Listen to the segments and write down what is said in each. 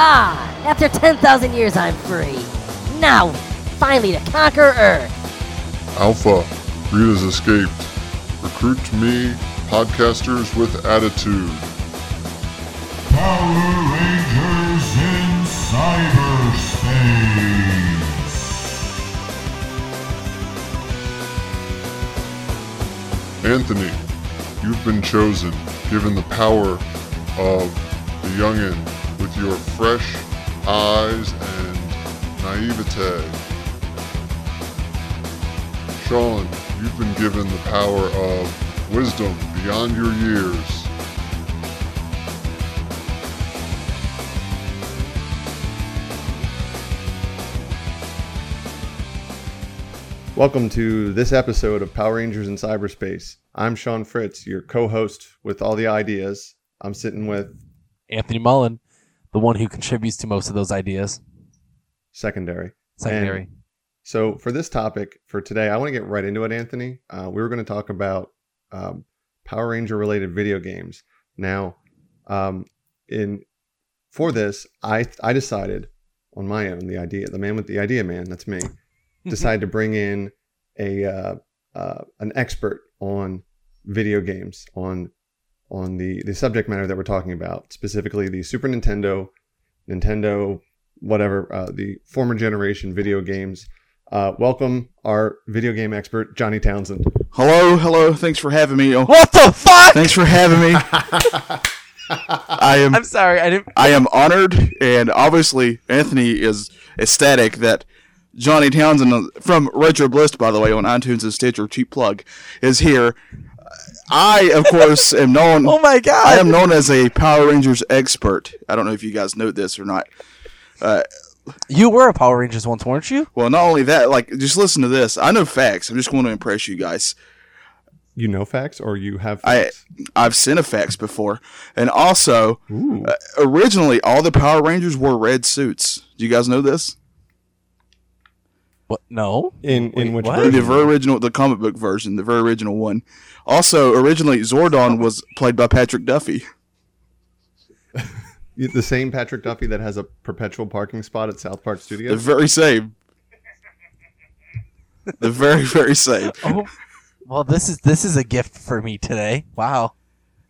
Ha! After 10,000 years, I'm free. Now, finally to conquer Earth. Alpha, Rita's escaped. Recruit me, podcasters with attitude. Power Rangers in cyberspace. Anthony, you've been chosen, given the power of the youngin with your fresh eyes and naivete. Sean, you've been given the power of wisdom beyond your years. Welcome to this episode of Power Rangers in Cyberspace. I'm Sean Fritz, your co-host with all the ideas. I'm sitting with Anthony Mullen, the one who contributes to most of those ideas. secondary. Secondary. And so for this topic for today, I want to get right into it, Anthony. Uh, we were going to talk about um, Power Ranger related video games. Now, um, in for this, I I decided on my own the idea, the man with the idea, man, that's me, decided to bring in a uh, uh, an expert on video games on on the the subject matter that we're talking about, specifically the Super Nintendo, Nintendo, whatever uh, the former generation video games. Uh, welcome our video game expert Johnny Townsend. Hello, hello. Thanks for having me. Oh, what the fuck? thanks for having me. I am I'm sorry. I didn't. I am honored, and obviously Anthony is ecstatic that Johnny Townsend uh, from Retro Bliss, by the way, on iTunes and Stitcher, cheap plug, is here. I, of course, am known. Oh my god. I am known as a Power Rangers expert. I don't know if you guys know this or not. You were a Power Rangers once, weren't you? Well, not only that, like, just listen to this. I know facts. I'm just going to impress you guys. You know facts or you have I facts? I've seen effects before, and also uh, originally all the Power Rangers wore red suits. Do you guys know this? What? No. in in Wait, which what? The very original, the comic book version, the very original one. Also, originally Zordon was played by Patrick Duffy. the same Patrick Duffy that has a perpetual parking spot at South Park Studios. The very same. The very very same. Oh. Well, this is this is a gift for me today. Wow.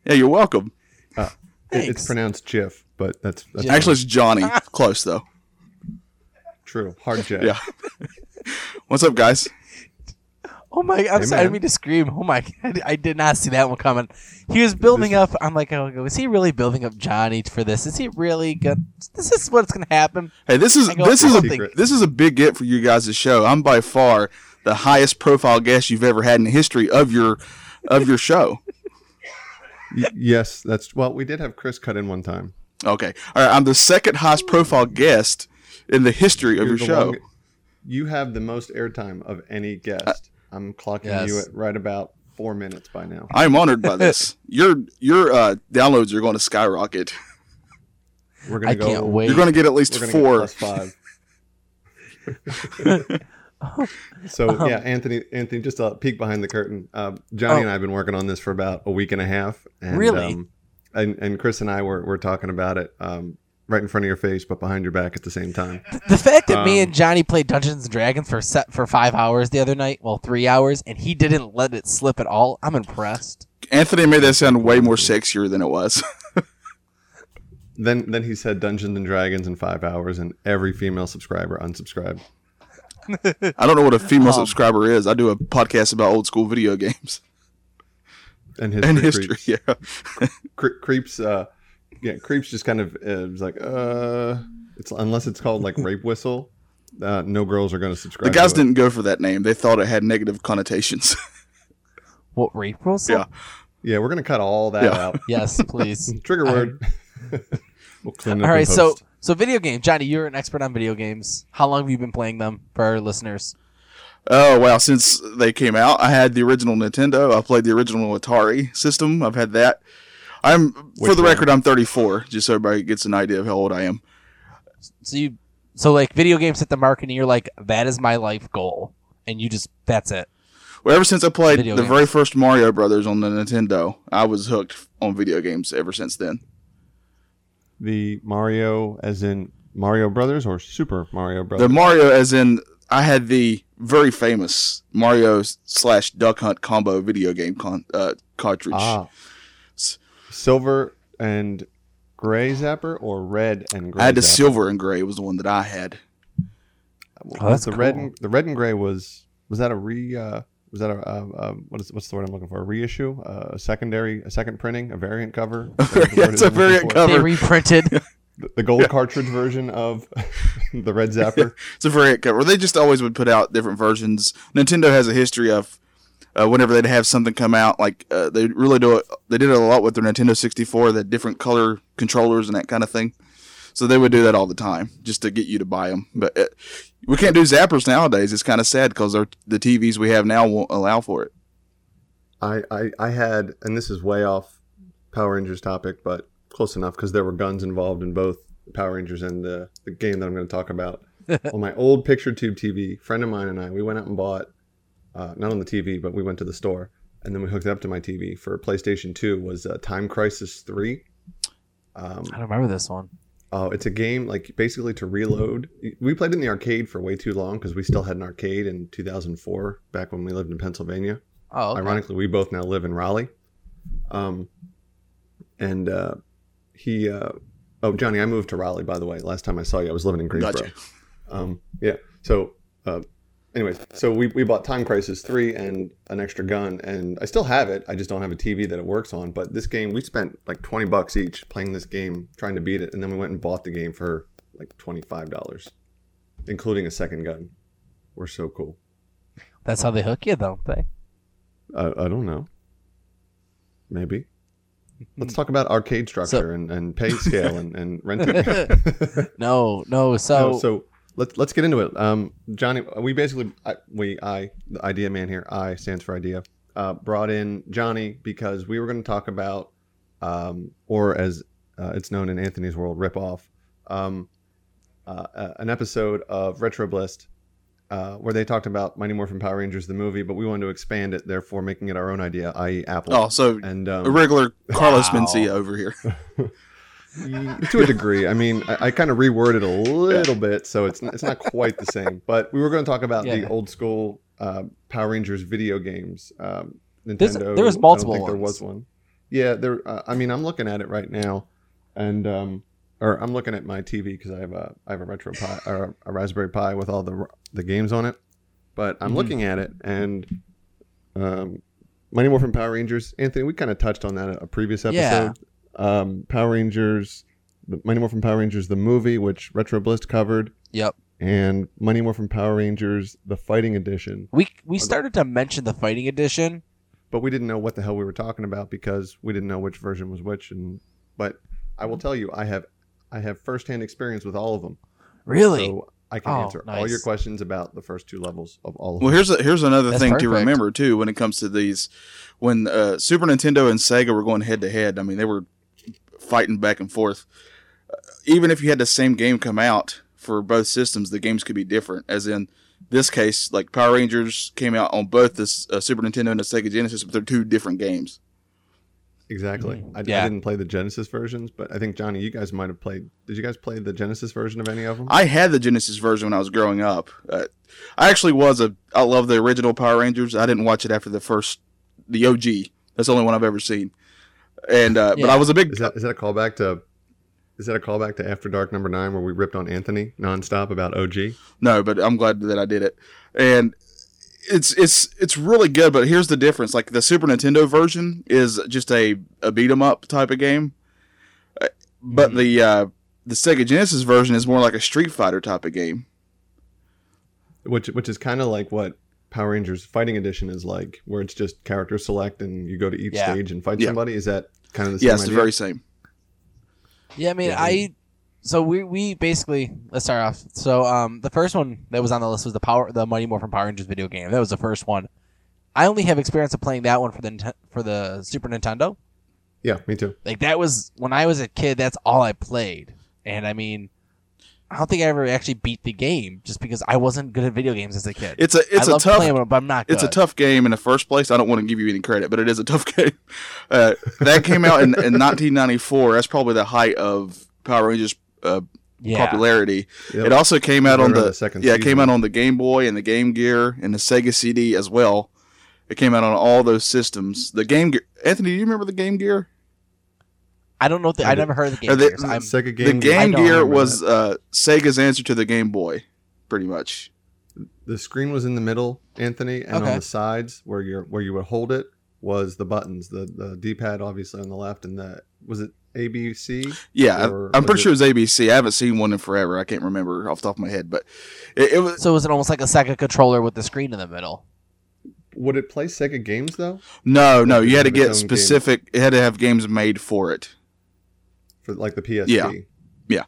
Yeah, you're welcome. Uh, it- it's pronounced Jif, but that's, that's Actually, it's Johnny. Close though. true. Hard J. Yeah. What's up, guys? Oh my! I'm Hey, sorry. I didn't mean to scream. Oh my! God, I did not see that one coming. He was building This- up. I'm like, oh, is he really building up Johnny for this? Is he really good? This is what's gonna happen. Hey, this is go, this is a Secret. this is a big get for you guys' to show. I'm by far the highest profile guest you've ever had in the history of your of your show. Y- yes, that's well. We did have Chris cut in one time. Okay. All right. I'm the second highest profile guest in the history of You're your show. long- you have the most airtime of any guest. I'm clocking you at right about four minutes by now. I'm honored by this. your your uh, downloads are going to skyrocket. We're gonna I go. can't wait. You're going to get at least We're four. get plus five. so Um, yeah, Anthony. Anthony, just a peek behind the curtain. Uh, Johnny Oh. and I have been working on this for about a week and a half. And, Really? Um, and and Chris and I were were talking about it um, right in front of your face, but behind your back at the same time. The fact that me Um, and Johnny played Dungeons and Dragons for set for five hours the other night, well, three hours, and he didn't let it slip at all. I'm impressed. Anthony made that sound way more sexier than it was. Then then he said Dungeons and Dragons in five hours, and every female subscriber unsubscribed. I don't know what a female Um, subscriber is. I do a podcast about old school video games And history, and history. creeps. Yeah. Cre- creeps. Uh, yeah, creeps just kind of uh, was like, uh, it's unless it's called like rape whistle. Uh, no girls are going to subscribe. The guys to didn't go for that name. They thought it had negative connotations. What rape whistle? Yeah. Yeah, we're going to cut all that Yeah. out. Yes, please. Trigger I- word. we'll clean it all up right. So so video game. Johnny, you're an expert on video games. How long have you been playing them for our listeners? oh wow! Since they came out, I had the original Nintendo. I played the original Atari system. I've had that. I'm for Which the one? record, I'm 34. Just so everybody gets an idea of how old I am. So you so like video games hit the market, and you're like, that is my life goal, and you just that's it. Well, ever since I played Video the games. very first Mario Brothers on the Nintendo, I was hooked on video games ever since then. the Mario as in Mario Brothers or Super Mario Brothers? The Mario, as in, I had the very famous Mario slash Duck Hunt combo video game con- uh, cartridge. ah, S- silver and gray zapper or red and gray. I had the zapper? silver and gray was the one that I had. Oh, that's the red and the red and gray was was that a re uh, was that a uh, uh, what is what's the word I'm looking for a reissue uh, a secondary a second printing a variant cover Is that the word It's a I'm looking variant cover. They reprinted. the, the gold cartridge version of the red zapper It's a variant cover. They just always would put out different versions. Nintendo has a history of uh, whenever they'd have something come out, like uh, they really do it. They did it a lot with their Nintendo 64, the different color controllers and that kind of thing. So they would do that all the time just to get you to buy them. But uh, we can't do zappers nowadays. It's kind of sad because the TVs we have now won't allow for it. I, I I had and this is way off Power Rangers topic but close enough because there were guns involved in both Power Rangers and the, the game that I'm going to talk about on my old picture tube TV friend of mine and I we went out and bought uh, not on the TV but we went to the store and then we hooked it up to my TV for PlayStation 2 was uh, Time Crisis 3 um, I don't remember this one. Oh, it's a game like basically to reload. We played in the arcade for way too long because we still had an arcade in 2004 back when we lived in Pennsylvania. Oh, okay. Ironically, we both now live in Raleigh. Um, and uh, he, uh, oh Johnny, I moved to Raleigh by the way. Last time I saw you, I was living in Greensboro. Gotcha. Um, yeah. So, uh, anyways, so we, we bought Time Crisis 3 and an extra gun, and I still have it. I just don't have a TV that it works on. But this game, we spent like 20 bucks each playing this game, trying to beat it, and then we went and bought the game for like $25, including a second gun. We're so cool. That's how they hook you, don't they? I, I don't know. Maybe. Let's talk about arcade structure and, and pay scale and, and renting. No, no. So, so, so let's let's get into it. Um, Johnny, we basically I, we I the idea man here. I stands for idea. Uh, brought in Johnny because we were going to talk about, um, or as uh, it's known in Anthony's world, rip off, um, uh, uh, an episode of Retro Bliss. Uh, where they talked about Mighty Morphin Power Rangers the movie, but we wanted to expand it, therefore making it our own idea, i.e., Apple. Oh, so and a um, regular Carlos Wow. Mencia over here. to a degree. I mean, I, I kind of reworded a little bit, so it's it's not quite the same. But we were going to talk about the old school uh, Power Rangers video games. Um, Nintendo. there was multiple. I think there was one. Yeah, there. Uh, I mean, I'm looking at it right now, and um, or I'm looking at my TV because I have a I have a RetroPie or a Raspberry Pi with all the the games on it. But I'm Mhm. looking at it, and um, Mighty Morphin Power Rangers. Anthony, we kind of touched on that a previous episode. Yeah. Um, Power Rangers, the Mighty Morphin Power Rangers, the movie, which Retro Bliss covered, yep. and Mighty Morphin Power Rangers, the Fighting Edition. We we started to mention the fighting edition. But we didn't know what the hell we were talking about because we didn't know which version was which. And but I will tell you, I have I have firsthand experience with all of them. Really? So I can Oh, answer all your questions about the first two levels of all of Well, them. here's a, here's another That's thing to remember too when it comes to these. When uh, Super Nintendo and Sega were going head to head, I mean they were fighting back and forth. Uh, even if you had the same game come out for both systems, the games could be different. As in this case, like Power Rangers came out on both the uh, Super Nintendo and the Sega Genesis, but they're two different games. Exactly. I, I didn't play the Genesis versions, but I think Johnny, you guys might have played. Did you guys play the Genesis version of any of them? I had the Genesis version when I was growing up. Uh, I actually was a. I love the original Power Rangers. I didn't watch it after the first, the OG. That's the only one I've ever seen. And uh, but I was a big. Is that is that a callback to? Is that a callback to After Dark number nine, where we ripped on Anthony nonstop about OG? No, but I'm glad that I did it. And it's it's it's really good, but here's the difference. Like the Super Nintendo version is just a, a beat 'em up type of game. Uh, But the uh, the Sega Genesis version is more like a Street Fighter type of game. which which is kind of like what Power Rangers Fighting Edition is like, where it's just character select and you go to each Yeah. stage and fight Yeah. somebody. Is that kind of the same Yes, the idea? very same. Yeah, I mean, Yeah. I so we we basically let's start off. So um, the first one that was on the list was the power the Mighty Morphin Power Rangers video game. That was the first one. I only have experience of playing that one for the for the Super Nintendo. yeah, me too. Like that was when I was a kid. That's all I played, and I mean, I don't think I ever actually beat the game just because I wasn't good at video games as a kid. It's a it's I a tough playing them, but I'm not. Good. it's a tough game in the first place. I don't want to give you any credit, but it is a tough game. Uh, that came out in, in 1994. That's probably the height of Power Rangers uh, Yeah. popularity. Yep. It also came out on the, the second yeah, it came out on the Game Boy and the Game Gear and the Sega CD as well. It came out on all those systems. The Game Gear, Anthony, do you remember the Game Gear? I don't know. If the, I I never heard of the game. Gear. Gears. I'm, Sega the game. Game Gear was uh, Sega's answer to the Game Boy, pretty much. the screen was in the middle, Anthony, and Okay. on the sides where you are where you would hold it was the buttons, the the D pad obviously on the left, and the was it A B C? Yeah, Or I'm pretty it- sure it was ABC. I haven't seen one in forever. I can't remember off the top of my head, but it, it was so was it almost like a Sega controller with the screen in the middle? Would it play Sega games though? no, no. You had to it had its get own game. specific. It had to have games made for it. For like the PSP. Yeah.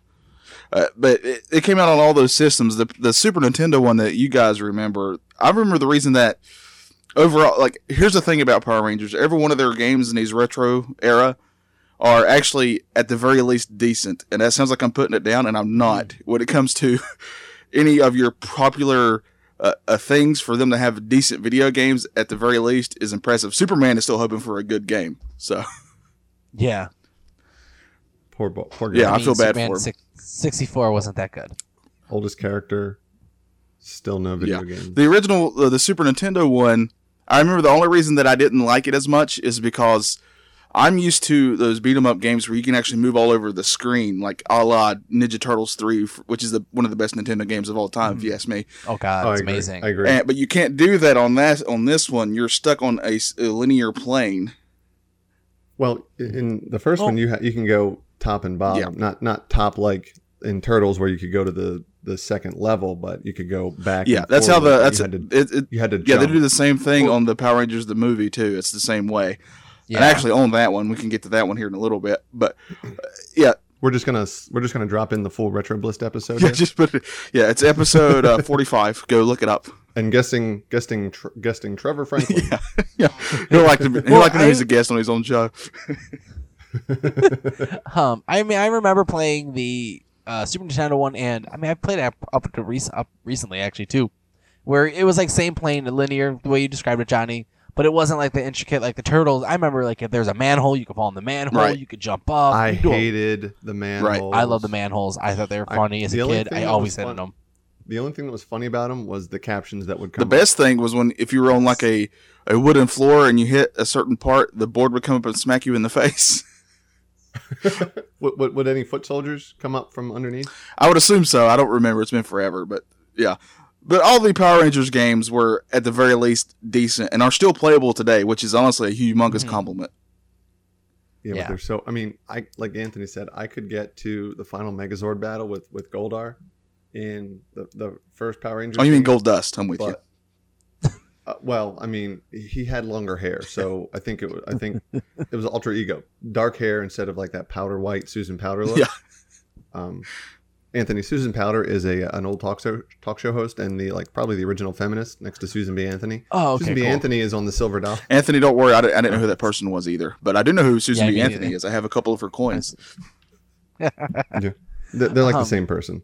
Uh, but it, it came out on all those systems. The the Super Nintendo one that you guys remember, I remember the reason that overall, like, here's the thing about Power Rangers: every one of their games in these retro era are actually at the very least decent. And that sounds like I'm putting it down, and I'm not. When it comes to any of your popular uh, uh, things, for them to have decent video games at the very least is impressive. Superman is still hoping for a good game, so Yeah. Poor bo- poor guy. Yeah, I feel bad Superman for him. six- 64 wasn't that good. Oldest character, still no video game. The original, uh, the Super Nintendo one, I remember the only reason that I didn't like it as much is because I'm used to those beat 'em up games where you can actually move all over the screen, like a la Ninja Turtles 3, which is the one of the best Nintendo games of all time, if you ask me. Oh god, Oh, it's agree. amazing. I agree. And, but you can't do that on that on this one. You're stuck on a linear plane. Well, in the first Oh. one, you ha- you can go top and bottom, Yeah. not not top like in Turtles where you could go to the the second level, but you could go back. Yeah, and that's how the that's you had to, it, it, you had to yeah. They do the same thing on the Power Rangers the movie too. It's the same way. yeah. And actually on that one. We can get to that one here in a little bit, but uh, yeah, We're just gonna we're just gonna drop in the full retro bliss episode yeah, here. just put it. Yeah, it's episode uh, 45. Go look it up. and guessing guessing tr- guessing Trevor Franklin. yeah, yeah. He'll like to. He'll Well, like to know I- he's a guest on his own show. Um, I mean, I remember playing the uh, Super Nintendo one, and I mean, I played it up, up to rec- up recently actually too, where it was like same plane, linear, the way you described it, Johnny. But it wasn't like the intricate, like the turtles. I remember, like if there's a manhole, you could fall in the manhole, Right. you could jump up. I you could do a- hated the manholes. I love the manholes. I thought they were I- funny as the a only kid. thing I that always was hated fun- them. The only thing that was funny about them was the captions that would come. The best thing was when if you were on like a a wooden floor and you hit a certain part, the board would come up and smack you in the face. Would, would, would any foot soldiers come up from underneath? I would assume so. I don't remember. It's been forever, but yeah. But all the Power Rangers games were at the very least decent and are still playable today, which is honestly a humongous Mhm. compliment. Yeah, Yeah. but they're so. I mean, I like Anthony said, I could get to the final Megazord battle with with Goldar in the the first Power Rangers. Oh, you mean game, Gold Dust? I'm with you. But- Uh, well, I mean, he had longer hair, so I think it was. I think it was alter ego, dark hair instead of like that powder white Susan Powter look. Yeah. Um, Anthony Susan Powter is a an old talk show talk show host and the like probably the original feminist next to Susan B. Anthony. Oh, okay, Susan B. cool. Anthony is on the silver dollar. Anthony, don't worry. I didn't, I didn't know who that person was either, but I do know who Susan Yeah, B. Anthony neither. is. I have a couple of her coins. They're, they're like Um, the same person.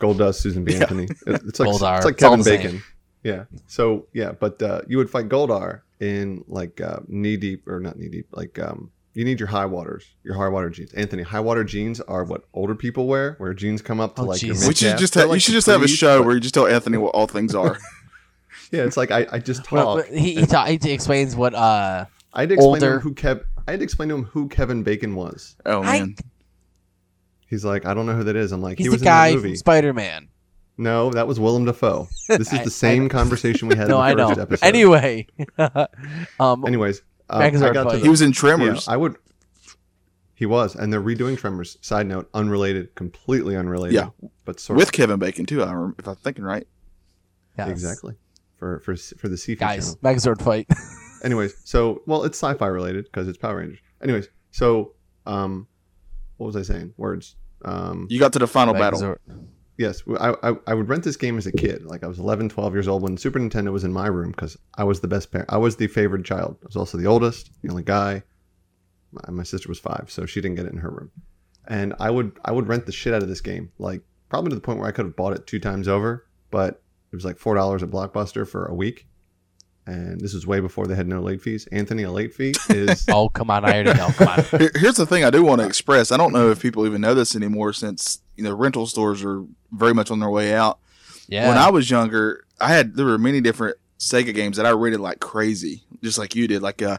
Gold Dust, Susan B. Yeah. Anthony. It's like Goldar, it's like Kevin Bacon. same. Bacon. Yeah. So yeah, but uh, you would fight Goldar in like uh, knee deep or not knee deep. Like um, you need your high waters, your high water jeans. Anthony, high water jeans are what older people wear, where jeans come up to Oh, like your jeez. We should just They're have, you should just have a show but- where you just tell Anthony what all things are. yeah, it's like I, I just talk. Well, he he, ta- he explains what uh I had to explain to older- him who Kev. I had to explain to him who Kevin Bacon was. Oh I- man, He's like, I don't know who that is. I'm like, he's he the was in guy that from movie. Spider Man. No, that was Willem Dafoe. This is I- the same I- conversation we had No, I in the know. first episode. Anyway, um, Anyways, Megazord I got to he was in Yeah, Tremors. I would. He was, and they're redoing Tremors. Side note, unrelated, completely unrelated. Yeah. but sort with of Kevin Bacon too. I if I'm thinking right. yes. exactly for for for the Seafood guys, channel. Megazord fight. Anyways, so well, it's sci-fi related because it's Power Rangers. Anyways, so um, what was I saying? Words. Um, You got to the final battle. Megazord. yes, I, I I would rent this game as a kid. Like I was 11, 12 years old when Super Nintendo was in my room because I was the best parent. I was the favored child. I was also the oldest, the only guy. My, my sister was five, so she didn't get it in her room. And I would I would rent the shit out of this game, like probably to the point where I could have bought it two times over, but it was like four dollars at Blockbuster for a week, and this was way before they had no late fees. Anthony, a late fee is Oh come on, I already know. Come on. Here's the thing I do want to express. I don't know if people even know this anymore since you know rental stores are very much on their way out. Yeah. When I was younger, I had there were many different Sega games that I rated like crazy, just like you did. Like uh,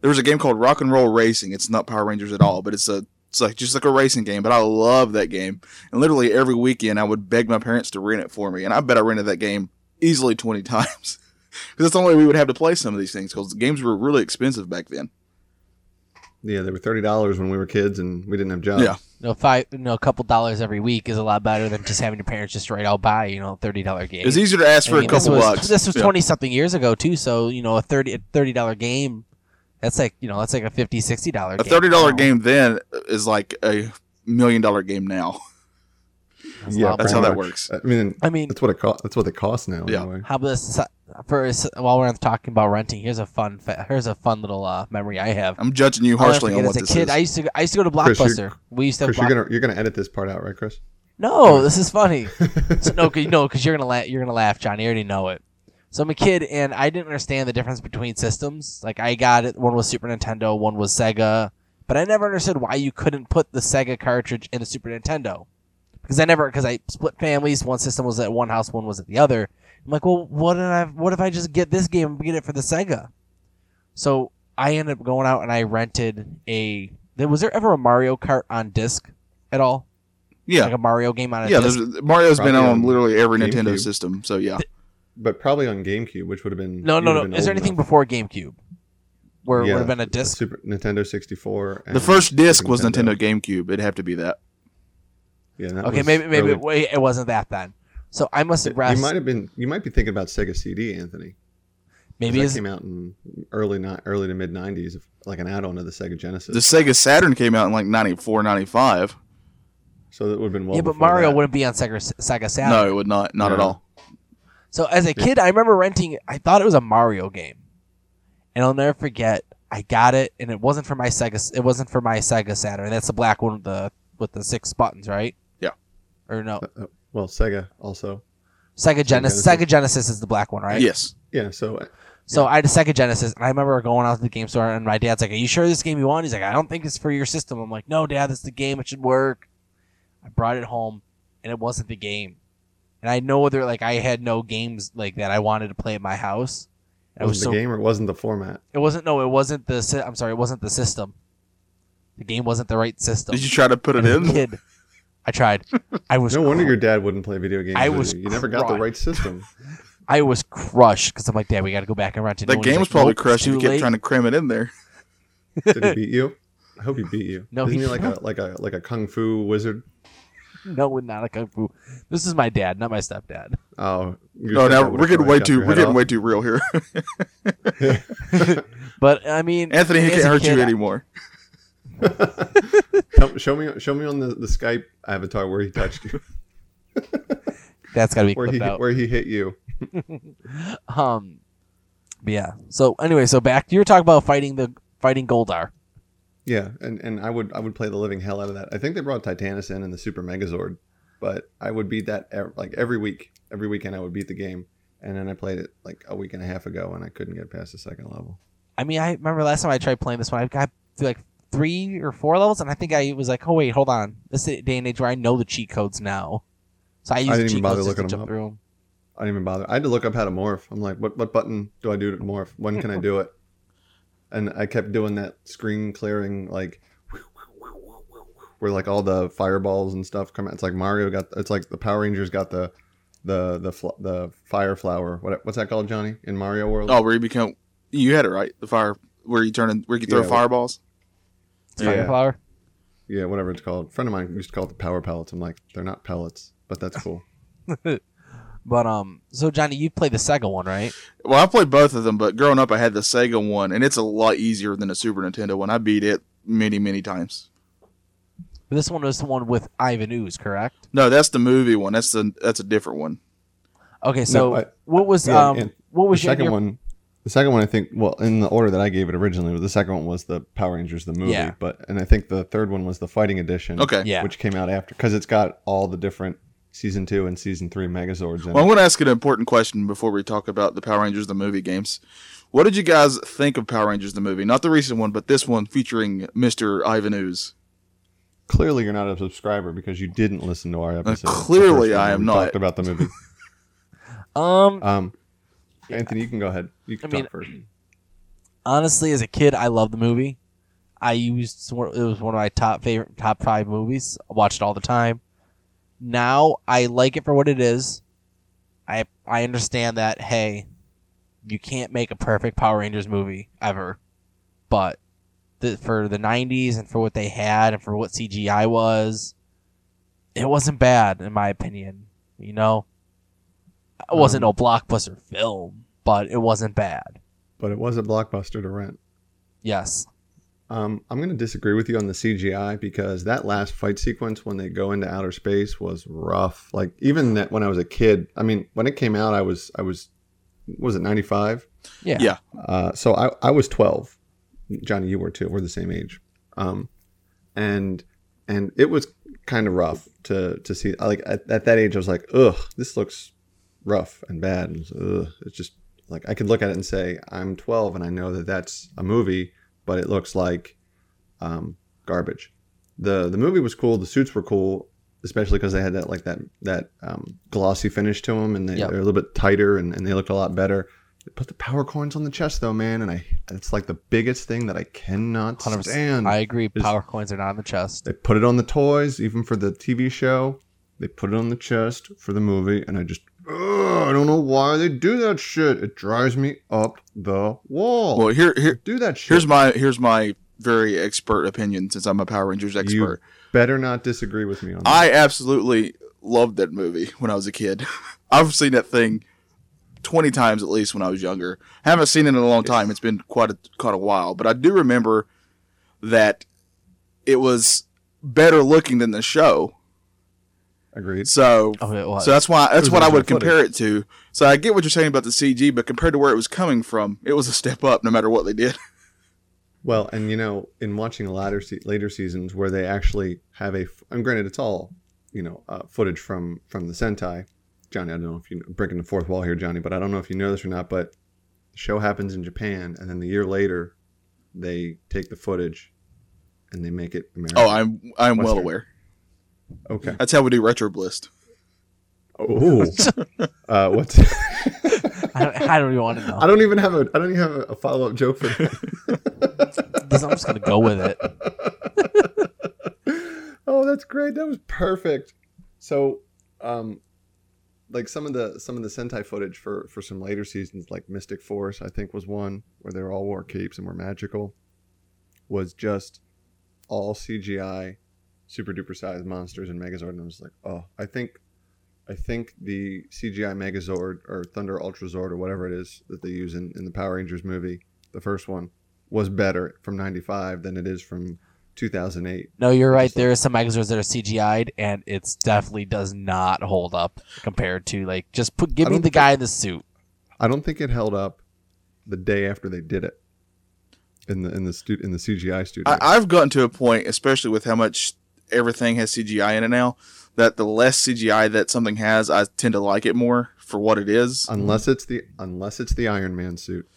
there was a game called Rock and Roll Racing. It's not Power Rangers at all, but it's a it's like just like a racing game. But I love that game, and literally every weekend I would beg my parents to rent it for me, and I bet I rented that game easily twenty times. Because that's the only way we would have to play some of these things. Because the games were really expensive back then. Yeah, they were thirty dollars when we were kids and we didn't have jobs. Yeah. you know, five, you know, a couple dollars every week is a lot better than just having your parents just right out buy, you know, thirty dollar game. It's easier to ask for I a mean, this couple was, bucks. This was Yeah. twenty something years ago too, so you know, a thirty a thirty dollar game, that's like you know, that's like a fifty sixty dollar. A thirty dollar game then is like a million dollar game now. yeah, That's pretty how that works. I mean, I mean, that's what it cost. That's what they cost now. Yeah. Anyway. how about this? For while we're talking about renting, here's a fun fa- here's a fun little uh, memory I have. I'm judging you harshly on forget, what as a this kid, is. I used to I used to go to Chris, you're- Blockbuster. we used to have Chris, you're gonna you're gonna edit this part out, right, Chris? No, this is funny. so, no, cause, no, because you're gonna laugh. You're gonna laugh, Johnny. I already know it. So I'm a kid, and I didn't understand the difference between systems. Like I got it. One was Super Nintendo, one was Sega, but I never understood why you couldn't put the Sega cartridge in a Super Nintendo. Because I never, because I split families. One system was at one house, one was at the other. I'm like, well, what did I? What if I just get this game and get it for the Sega? So I ended up going out and I rented a. There was there ever a Mario Kart on disc at all? yeah, Like a Mario game on a yeah. disc? There's, Mario's been on on literally every Nintendo system, so yeah. But probably on GameCube, which would have been No, you no, no. Is there anything enough. before GameCube? Where it would have been a disc? Super Nintendo 64. The first disc Super was Nintendo GameCube. It'd have to be that. Yeah, that Okay, maybe maybe early- it wasn't that then. So I must have You might have been. You might be thinking about Sega CD, Anthony. maybe that is came out in early ni- early to mid '90s, like an add-on to the Sega Genesis. The Sega Saturn came out in like 94, 95. so that would have been well. yeah, but Mario that. wouldn't be on Sega Sega Saturn. No, it would not. Not at all. So as a kid, I remember renting. I thought it was a Mario game, and I'll never forget. I got it, and it wasn't for my Sega. It wasn't for my Sega Saturn. That's the black one with the with the six buttons, right? Yeah. Or no, Uh, well, Sega also. Sega Genesis. Genesis. Sega Genesis is the black one, right? Yes. Yeah. So uh, So I had a Sega Genesis, and I remember going out to the game store, and my dad's like, "Are you sure this game you want?" He's like, "I don't think it's for your system." I'm like, "No, Dad, it's the game. It should work." I brought it home, and it wasn't the game. And I know there like I had no games like that I wanted to play at my house. it I was was the so game or it wasn't the format. it wasn't no, it wasn't the I'm sorry, it wasn't the system. The game wasn't the right system. Did you try to put it And in? Kid, I tried. I was No wonder cr- your dad wouldn't play video games. I was you. You never got the right system. I was crushed because I'm like, Dad, we got to go back and rent it. That And game was like, probably "Nope, crushed you kept trying to cram it in there. Did he beat you? I hope he beat you. No, Isn't he- he like a like a like a kung fu wizard? No, not a kung fu. This is my dad, not my stepdad. Oh, your No, now we're getting way too we're getting off. way too real here. But I mean, Anthony, he can't a hurt you kid, I- anymore. Show me show me on the, the Skype avatar where he touched you, That's got to be where he out. where he hit you. Um, but yeah. So anyway, so back you were talking about fighting the fighting Goldar. Yeah, and, and I would I would play the living hell out of that. I think they brought Titanus in and the Super Megazord, but I would beat that ev- like every week. Every weekend I would beat the game, and then I played it like a week and a half ago, and I couldn't get past the second level. I mean, I remember last time I tried playing this one, I got through like three or four levels, and I think I was like, oh wait, hold on, this is a day and age where I know the cheat codes now, so I use I didn't even cheat bother codes just to looking 'em jump up. through 'em. I didn't even bother. I had to look up how to morph. I'm like, what what button do I do to morph? When can I do it? And I kept doing that screen clearing like where like all the fireballs and stuff come out. It's like Mario got. It's like the Power Rangers got the the the fl- the fire flower. What what's that called, Johnny? In Mario World? Oh, where you become you had it right. The fire where you turn in, where you throw Yeah. fireballs. Fire Yeah. flower. Yeah, whatever it's called. A friend of mine used to call it the power pellets. I'm like, they're not pellets, but that's cool. But um, so Johnny, you played the Sega one, right? Well, I played both of them, but growing up, I had the Sega one, and it's a lot easier than the Super Nintendo one. I beat it many, many times. This one was the one with Ivan Ooze, correct? No, that's the movie one. That's the that's a different one. Okay, so I- what was yeah, um, what was the your, second your one the second one i think well in the order that i gave it originally the second one was the power rangers the movie Yeah. but and i think the third one was the fighting edition Okay. Yeah. which came out after because it's got all the different season two and season three Megazords. In Well, I'm it. going to ask an important question before we talk about the Power Rangers the movie games. What did you guys think of Power Rangers the movie? Not the recent one, but this one featuring Mr. Ivan Ooze. Clearly, you're not a subscriber because you didn't listen to our episode. the clearly first one I where am we not. Talked about the movie. Um, Um, Anthony, you can go ahead. You can I mean, talk first. honestly, as a kid, I loved the movie. I used it was one of my top favorite top five movies. I watched it all the time. Now I like it for what it is. I I understand that hey, you can't make a perfect Power Rangers movie ever, but the, for the '90s and for what they had and for what CGI was, it wasn't bad in my opinion. You know, it wasn't Um, no blockbuster film, but it wasn't bad. But it was a blockbuster to rent. Yes. Um, I'm going to disagree with you on the CGI because that last fight sequence when they go into outer space was rough. Like even that when I was a kid, I mean, when it came out, I was I was was it 95? Yeah. Yeah. Uh, so I, I was 12. Johnny, you were too. We're the same age. Um, and and it was kind of rough to to see. Like at, at that age, I was like, ugh, this looks rough and bad. And ugh, it's just like I could look at it and say, I'm 12 and I know that that's a movie, but it looks like um, garbage. the The movie was cool. The suits were cool, especially because they had that like that that um, glossy finish to them, and they, Yep. they're a little bit tighter, and, and they looked a lot better. They put the power coins on the chest though, man, and I it's like the biggest thing that I cannot 100%. stand. I agree. Is- Power coins are not on the chest. They put it on the toys, even for the TV show. They put it on the chest for the movie, and I just, ugh, I don't know why they do that shit. It drives me up the wall. Well, here, here, do that shit. here's my here's my very expert opinion since I'm a Power Rangers expert. You better not disagree with me on that. I absolutely loved that movie when I was a kid. I've seen that thing twenty times at least when I was younger. haven't seen it in a long time. It's been quite a quite a while, but I do remember that it was better looking than the show. Agreed. Oh, So it was. so that's why that's what I would compare it to. So I get what you're saying about the CG, but compared to where it was coming from, it was a step up no matter what they did. Well, and you know, in watching later se- later seasons where they actually have a, f- and granted, it's all you know uh, footage from from the Sentai. Johnny, I don't know if you breaking the fourth wall here, Johnny, but I don't know if you know this or not. But the show happens in Japan, and then the year later, they take the footage and they make it American. Oh, I'm I'm well aware. Okay. That's how we do retro bliss. Oh, uh, what's? I don't, I don't even want to know. I don't even have a. I don't even have a follow up joke for that. I'm just gonna go with it. oh, that's great. That was perfect. So, um, like some of the some of the Sentai footage for for some later seasons, like Mystic Force, I think was one where they were all wore capes and were magical, was just all CGI, super duper sized monsters and Megazord, and I was like, oh, I think. I think the CGI Megazord or Thunder Ultrazord or whatever it is that they use in, in the Power Rangers movie, the first one, was better from 95 than it is from 2008. No, you're right. Just like- There are some Megazords that are CGI'd, and it's definitely does not hold up compared to like just put give me the think- guy in the suit. I don't think it held up the day after they did it in the in the stu- in the CGI studio. I, I've gotten to a point, especially with how much everything has CGI in it now, that the less CGI that something has, I tend to like it more for what it is. unless it's the unless it's the Iron Man suit.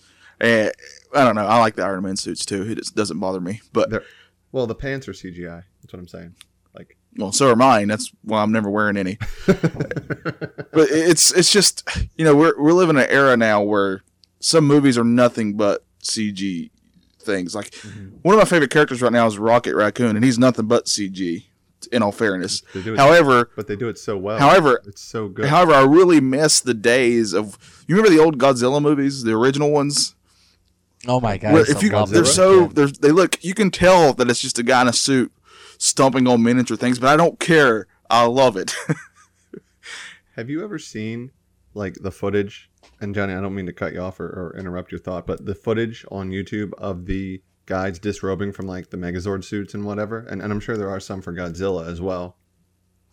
Eh, I don't know. I like the Iron Man suits too. It just doesn't bother me. But They're, well, the pants are CGI. That's what I'm saying. Like, well, so are mine. That's why I'm never wearing any. But it's it's just you know we're we're living in an era now where some movies are nothing but CG things. Like mm-hmm. one of my favorite characters right now is Rocket Raccoon, and he's nothing but CG. In all fairness, they do it, however, but they do it so well. however, it's so good. However, I really miss the days of you remember the old Godzilla movies, the original ones. Oh my god! If you, love they're so they're, they look, you can tell that it's just a guy in a suit stomping on miniature things, but I don't care. I love it. Have you ever seen like the footage? And Johnny, I don't mean to cut you off or, or interrupt your thought, but the footage on YouTube of the guys disrobing from like the Megazord suits and whatever, and, and I'm sure there are some for Godzilla as well.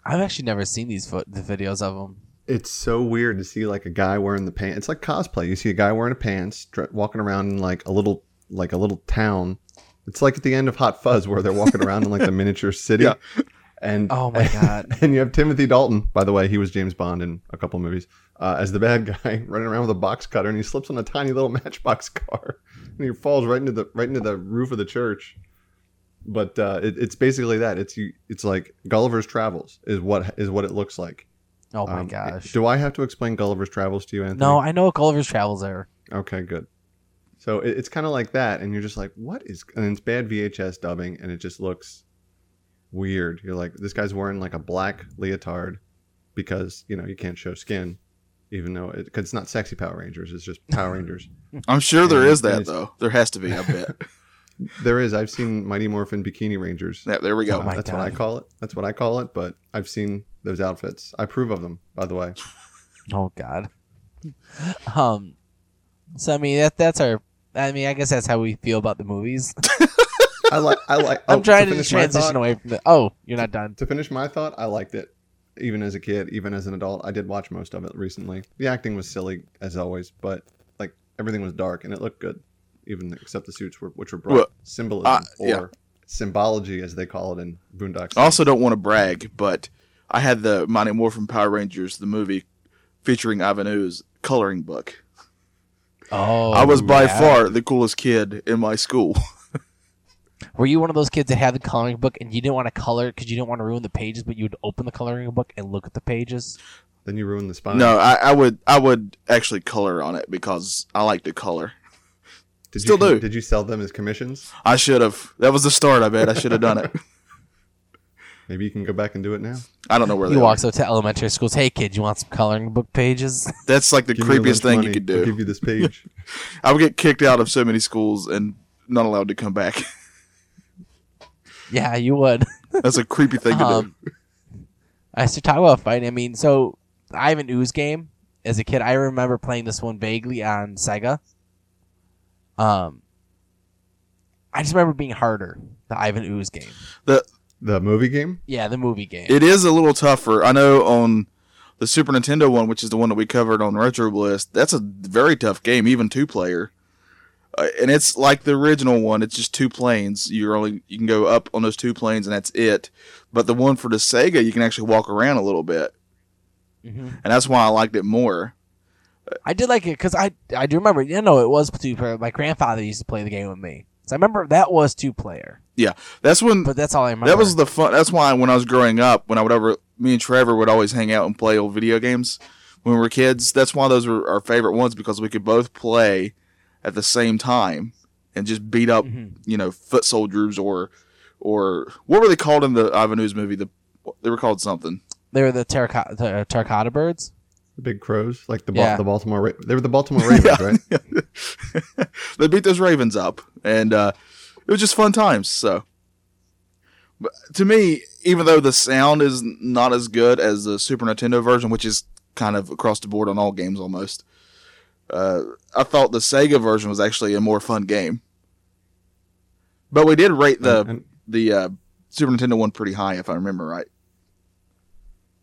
I've actually never seen these foot the videos of them. It's so weird to see like a guy wearing the pants. It's like cosplay. You see a guy wearing a pants, dr- walking around in like a little like a little town. It's like at the end of Hot Fuzz where they're walking around in like the miniature city. Yeah. And Oh my God. And you have Timothy Dalton, by the way, he was James Bond in a couple movies, uh, as the bad guy running around with a box cutter, and he slips on a tiny little matchbox car, and he falls right into the right into the roof of the church. But uh, it, it's basically that. It's you. It's like Gulliver's Travels is what is what it looks like. Oh my Um, gosh. Do I have to explain Gulliver's Travels to you, Anthony? No, I know what Gulliver's Travels are. Okay, good. So it, it's kind of like that, and you're just like, what is? And it's bad VHS dubbing, and it just looks weird. You're like, this guy's wearing like a black leotard because you know you can't show skin, even though it, cause it's not sexy Power Rangers. It's just Power Rangers. I'm sure there And- is that though. There has to be. I bet. There is. I've seen Mighty Morphin Bikini Rangers. yeah, there we go. Oh my That's what I call it. That's what I call it. But I've seen those outfits. I approve of them, by the way. Oh God. Um. So I mean that that's our. I mean I guess that's how we feel about the movies. I like. I like. I'm oh, trying to, finish my transition thought- away from the. Oh, you're not done. to finish my thought, I liked it. Even as a kid, even as an adult, I did watch most of it recently. The acting was silly as always, but like everything was dark and it looked good, even except the suits were which were bright. Well, Symbolism uh, or yeah. symbology, as they call it in Boondocks. I also don't want to brag, but I had the Mighty Morphin Power Rangers, the movie featuring Ivan Ooze coloring book. Oh, I was by yeah. far the coolest kid in my school. Were you one of those kids that had the coloring book and you didn't want to color because you didn't want to ruin the pages, but you would open the coloring book and look at the pages? then you ruin the spine. no, I, I would I would actually color on it because I like to color. did still you, do. Did you sell them as commissions? I should have. That was the start. I bet I should have done it. Maybe you can go back and do it now. I don't know where He they are. walks up to elementary schools. Hey, kid, you want some coloring book pages? That's like the Give creepiest thing money, you could I'll do. give you this page. I would get kicked out of so many schools and not allowed to come back. Yeah, you would. That's a creepy thing to do. Um, I should talk about fighting. I mean, so the Ivan Ooze game as a kid, I remember playing this one vaguely on Sega. Um, I just remember being harder. The Ivan Ooze game. the movie game. Yeah, the movie game. It is a little tougher. I know on the Super Nintendo one, which is the one that we covered on Retro Bliss, that's a very tough game, even two player. Uh, and it's like the original one. It's just two planes. You're only you can go up on those two planes, and that's it. But the one for the Sega, you can actually walk around a little bit, Mhm. and that's why I liked it more. I did like it because I I do remember. You know, it was two player. My grandfather used to play the game with me, so I remember that was two player. Yeah, that's when But that's all I remember. that was the fun. That's why when I was growing up, when I would ever me and Trevor would always hang out and play old video games when we were kids. That's why those were our favorite ones because we could both play at the same time and just beat up, Mhm. you know, foot soldiers or or what were they called in the Ivan Ooze movie? The they were called something. They were the terracotta, the terracotta birds. The big crows, like the, Yeah. Ba- the Baltimore. Ra- they were the Baltimore Ravens, right? they beat those Ravens up, and uh, it was just fun times. So, but to me, even though the sound is not as good as the Super Nintendo version, which is kind of across the board on all games almost, uh, I thought the Sega version was actually a more fun game. But we did rate the And- and the uh, Super Nintendo one pretty high, if I remember right,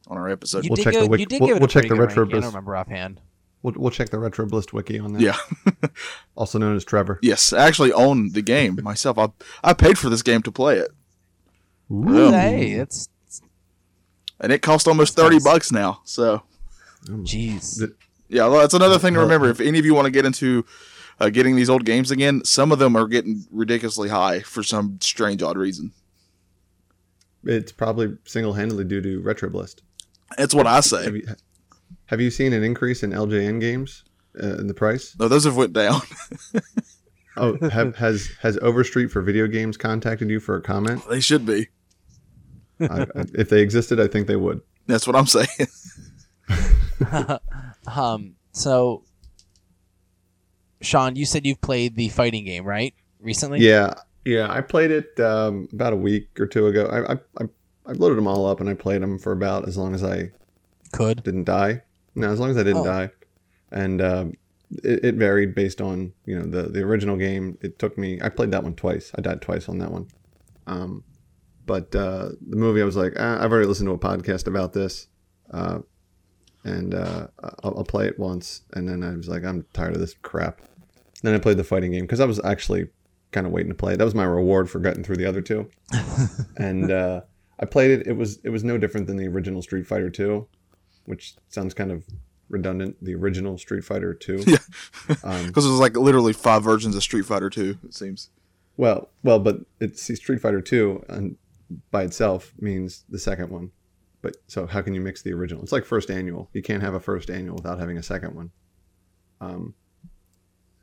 on our episode. You We'll check give, the it- wik- you did we'll- give we'll a check pretty the good retro ranking. I don't remember offhand. we'll, we'll check the Retro Bliss wiki on that. Yeah. Also known as Trevor. Yes, I actually own the game myself. I I paid for this game to play it, Ooh. Hey, it's and it cost almost thirty Nice. bucks now. So. jeez. The- Yeah, well, that's another thing to remember. If any of you want to get into uh, getting these old games again, some of them are getting ridiculously high for some strange, odd reason. It's probably single-handedly due to Retro Bliss. That's what I Have say. you, have you seen an increase in LJN games uh, in the price? No, those have went down. Oh, have, has has Overstreet for video games contacted you for a comment? they should be. I, I- if they existed, I think they would. That's what I'm saying. um. So, Sean, you said you've played the fighting game, right? Recently. Yeah, yeah. I played it um, about a week or two ago. I, I I I loaded them all up and I played them for about as long as I Could. didn't die. No, as long as I didn't Oh. die, and um, it, it varied based on you know the the original game. It took me. I played that one twice. I died twice on that one. Um, but uh, the movie, I was like, ah, I've already listened to a podcast about this, uh, and uh, I'll, I'll play it once, and then I was like, I'm tired of this crap. And Then I played the fighting game because I was actually kind of waiting to play it. That was my reward for getting through the other two, and uh, I played it. It was it was no different than the original Street Fighter Two, which sounds kind of redundant. The original Street Fighter Two. Yeah. Um, Because there's like literally five versions of Street Fighter 2, it seems. well, well, but it's see, Street Fighter Two and by itself means the second one. But so how can you mix the original? It's like first annual. You can't have a first annual without having a second one. Um.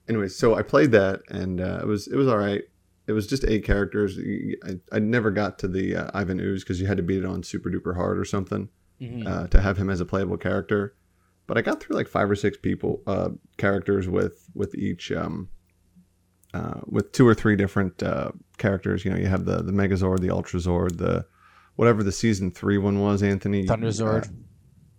Anyways, so I played that and uh, it was it was all right. It was just eight characters. I, I never got to the uh, Ivan Ooze because you had to beat it on super duper hard or something Mhm. uh, to have him as a playable character. But I got through like five or six people uh, characters with with each um, uh, with two or three different uh, characters. You know, you have the the Megazord, the Ultrazord, the whatever the season three one was. Anthony Thunderzord. uh,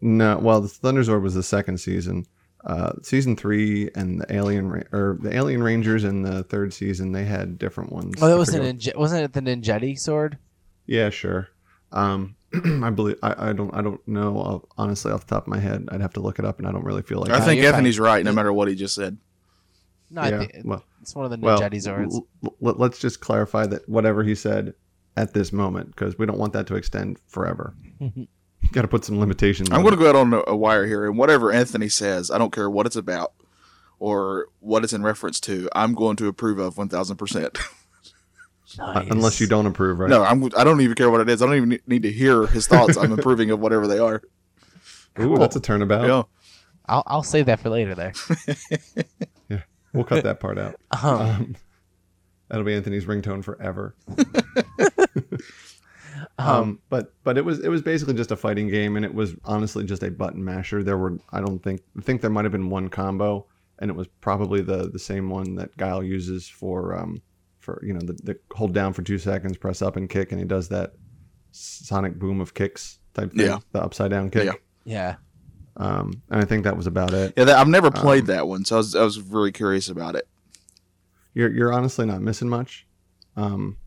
no, well, the Thunderzord was the second season. Uh, season three and the Alien Ra- or the Alien Rangers in the third season, they had different ones. oh, that was forget an Ninja- wasn't it the Ninjetti sword? yeah, sure. Um, I believe I, I don't I don't know uh, honestly off the top of my head. I'd have to look it up, and I don't really feel like. I No, think Anthony's right, no matter what he just said. No, I yeah, think well, it's one of the well, Ninjetti swords. l- l- let's just clarify that whatever he said at this moment, because we don't want that to extend forever. Got to put some limitations. I'm going to go out on a, a wire here, and whatever Anthony says, I don't care what it's about or what it's in reference to, I'm going to approve of 1000%. Uh, unless you don't approve, right? No, I'm, I don't even care what it is. I don't even need to hear his thoughts. I'm approving of whatever they are. Ooh, that's a turnabout. Yeah. I'll I'll save that for later. There. yeah, We'll cut that part out. Um, Um, that'll be Anthony's ringtone forever. um, um, but but it was it was basically just a fighting game, and it was honestly just a button masher. There were I don't think I think there might have been one combo, and it was probably the the same one that Guile uses for um for you know the, the hold down for two seconds, press up and kick, and he does that sonic boom of kicks type thing, Yeah. the upside down kick. Yeah. yeah. Um, and I think that was about it. Yeah, that, I've never played Um, that one, so I was, I was very curious about it. You're you're honestly not missing much, um,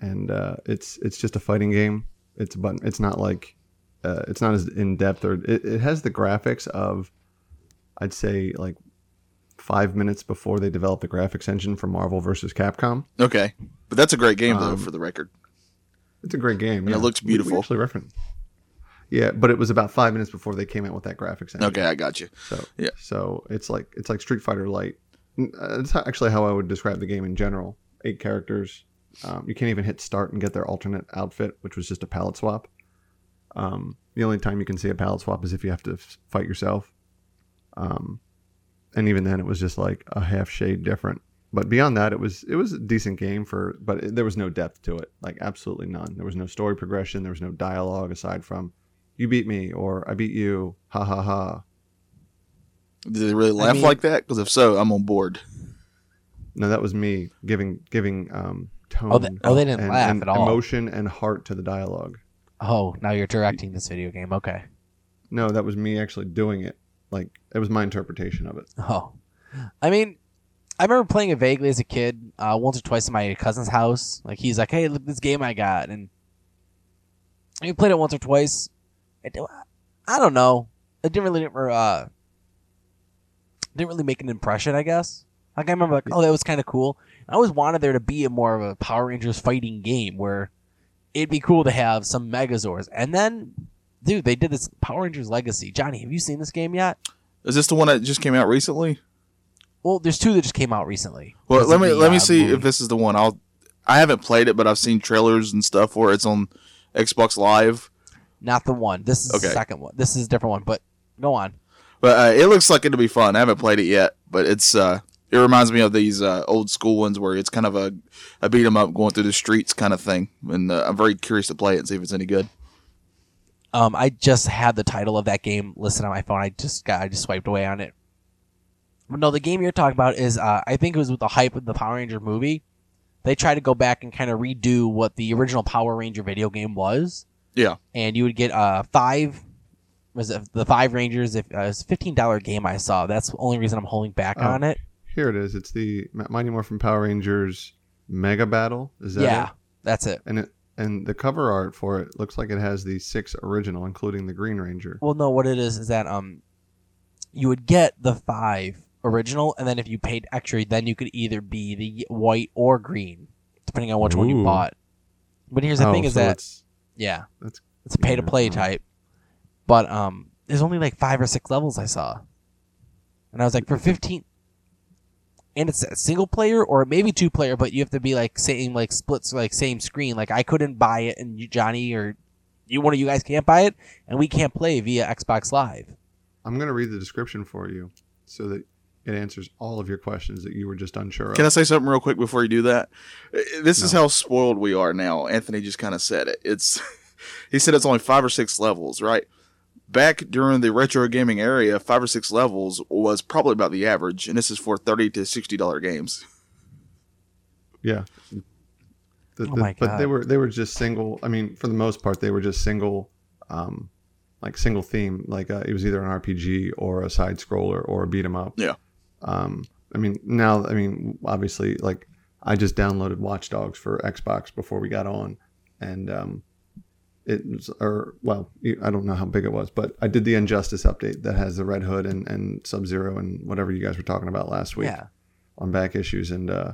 and uh, it's it's just a fighting game. It's but it's not like uh, it's not as in depth or it, it has the graphics of I'd say like five minutes before they developed the graphics engine for Marvel versus Capcom. Okay. But that's a great game, though, Um, for the record. It's a great game. And it looks We- we beautiful. actually reference. Yeah, but it was about five minutes before they came out with that graphics engine. Okay, I got you. So Yeah. So it's like it's like Street Fighter Light. Uh, actually how I would describe the game in general. Eight characters. Um, you can't even hit start and get their alternate outfit, which was just a palette swap. Um, the only time you can see a palette swap is if you have to f- fight yourself. Um, and even then, it was just like a half shade different. But beyond that, it was it was a decent game for, but it, there was no depth to it, like absolutely none. There was no story progression. There was no dialogue aside from "you beat me" or "I beat you," ha ha ha. Did they really laugh mean- like that? Because if so, I'm on board. No, that was me giving giving um, tone. Oh, they- oh, they didn't and, laugh and at all. Emotion and heart to the dialogue. Oh, now you're directing this video game. Okay. No, that was me actually doing it. Like it was my interpretation of it. Oh, I mean, I remember playing it vaguely as a kid, uh, once or twice in my cousin's house. Like he's like, "Hey, look this game I got," and we played it once or twice. It, I don't know. It didn't really uh, didn't really make an impression. I guess. Like I remember, like, oh, that was kind of cool. I always wanted there to be a more of a Power Rangers fighting game where it'd be cool to have some Megazords. And then, dude, they did this Power Rangers Legacy. Johnny, have you seen this game yet? Is this the one that just came out recently? Well, there's two that just came out recently. Well, let me the, let me uh, see movie. if this is the one. I'll. I haven't played it, but I've seen trailers and stuff where it's on Xbox Live. Not the one. This is the second one. This is a different one. But go on. But uh, it looks like it'll be fun. I haven't played it yet, but it's uh, it reminds me of these uh, old school ones where it's kind of a a beat 'em up going through the streets kind of thing. And uh, I'm very curious to play it and see if it's any good. Um, I just had the title of that game listed on my phone. I just got. I just swiped away on it. But no, the game you're talking about is. Uh, I think it was with the hype of the Power Ranger movie. They tried to go back and kind of redo what the original Power Ranger video game was. Yeah. And you would get uh five. Was it the five Rangers? If uh, it's a fifteen dollar game I saw. That's the only reason I'm holding back Oh. on it. Here it is. It's the Mighty Morphin Power Rangers Mega Battle. Is that Yeah, it? that's it. And it and the cover art for it looks like it has the six original, including the Green Ranger. Well, no, what it is is that um, you would get the five original, and then if you paid extra, then you could either be the white or green, depending on which one you bought. But here's the Oh, thing: is so that it's Yeah, That's it's a pay to play Yeah. type. But um, there's only like five or six levels I saw, and I was like, for fifteen. And it's a single player or maybe two player, but you have to be like same like splits like same screen. Like I couldn't buy it, and you, Johnny or you one of you guys can't buy it, and we can't play via Xbox Live. I'm gonna read the description for you so that it answers all of your questions that you were just unsure of. Can I say something real quick before you do that? Uh, This is how spoiled we are now. Anthony just kind of said it. It's he said it's only five or six levels, right? Back during the retro gaming area, five or six levels was probably about the average, and this is for thirty to sixty dollar games. Yeah. The- Oh the- my But they were they were just single. I mean, for the most part, they were just single, um, like single theme. Like uh, it was either an RPG or a side scroller or a beat 'em up. Yeah. Um, I mean, now I mean, obviously, like I just downloaded Watch Dogs for Xbox before we got on, and um, it was or well, I don't know how big it was, but I did the Injustice update that has the Red Hood and and Sub Zero and whatever you guys were talking about last week Yeah, on back issues, and uh,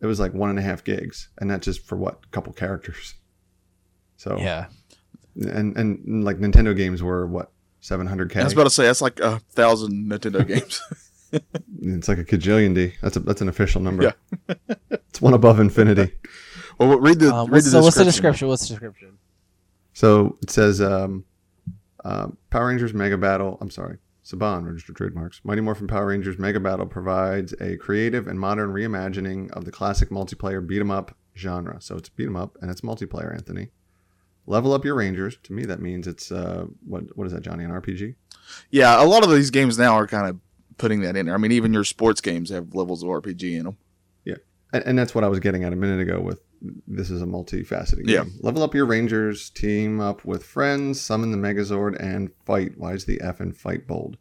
it was like one and a half gigs, and that's just for what a couple characters. So yeah. and and like Nintendo games were what seven hundred k. I was about to say that's like a thousand Nintendo games. It's like a kajillion D. That's a that's an official number. Yeah. it's one above infinity. well, read the Um, read what's, the the, what's the description. description? What's the description? So it says um, uh, Power Rangers Mega Battle. I'm sorry, Saban registered trademarks. Mighty Morphin Power Rangers Mega Battle provides a creative and modern reimagining of the classic multiplayer beat 'em up genre. So it's beat 'em up and it's multiplayer. Anthony, level up your Rangers. To me, that means it's uh, what what is that, Johnny? An RPG? Yeah, a lot of these games now are kind of putting that in there. I mean, even your sports games have levels of RPG in them. and, and that's what I was getting at a minute ago with this is a multifaceted game. Yeah. Level up your Rangers, team up with friends, summon the Megazord, and fight. Why is the F in fight bold?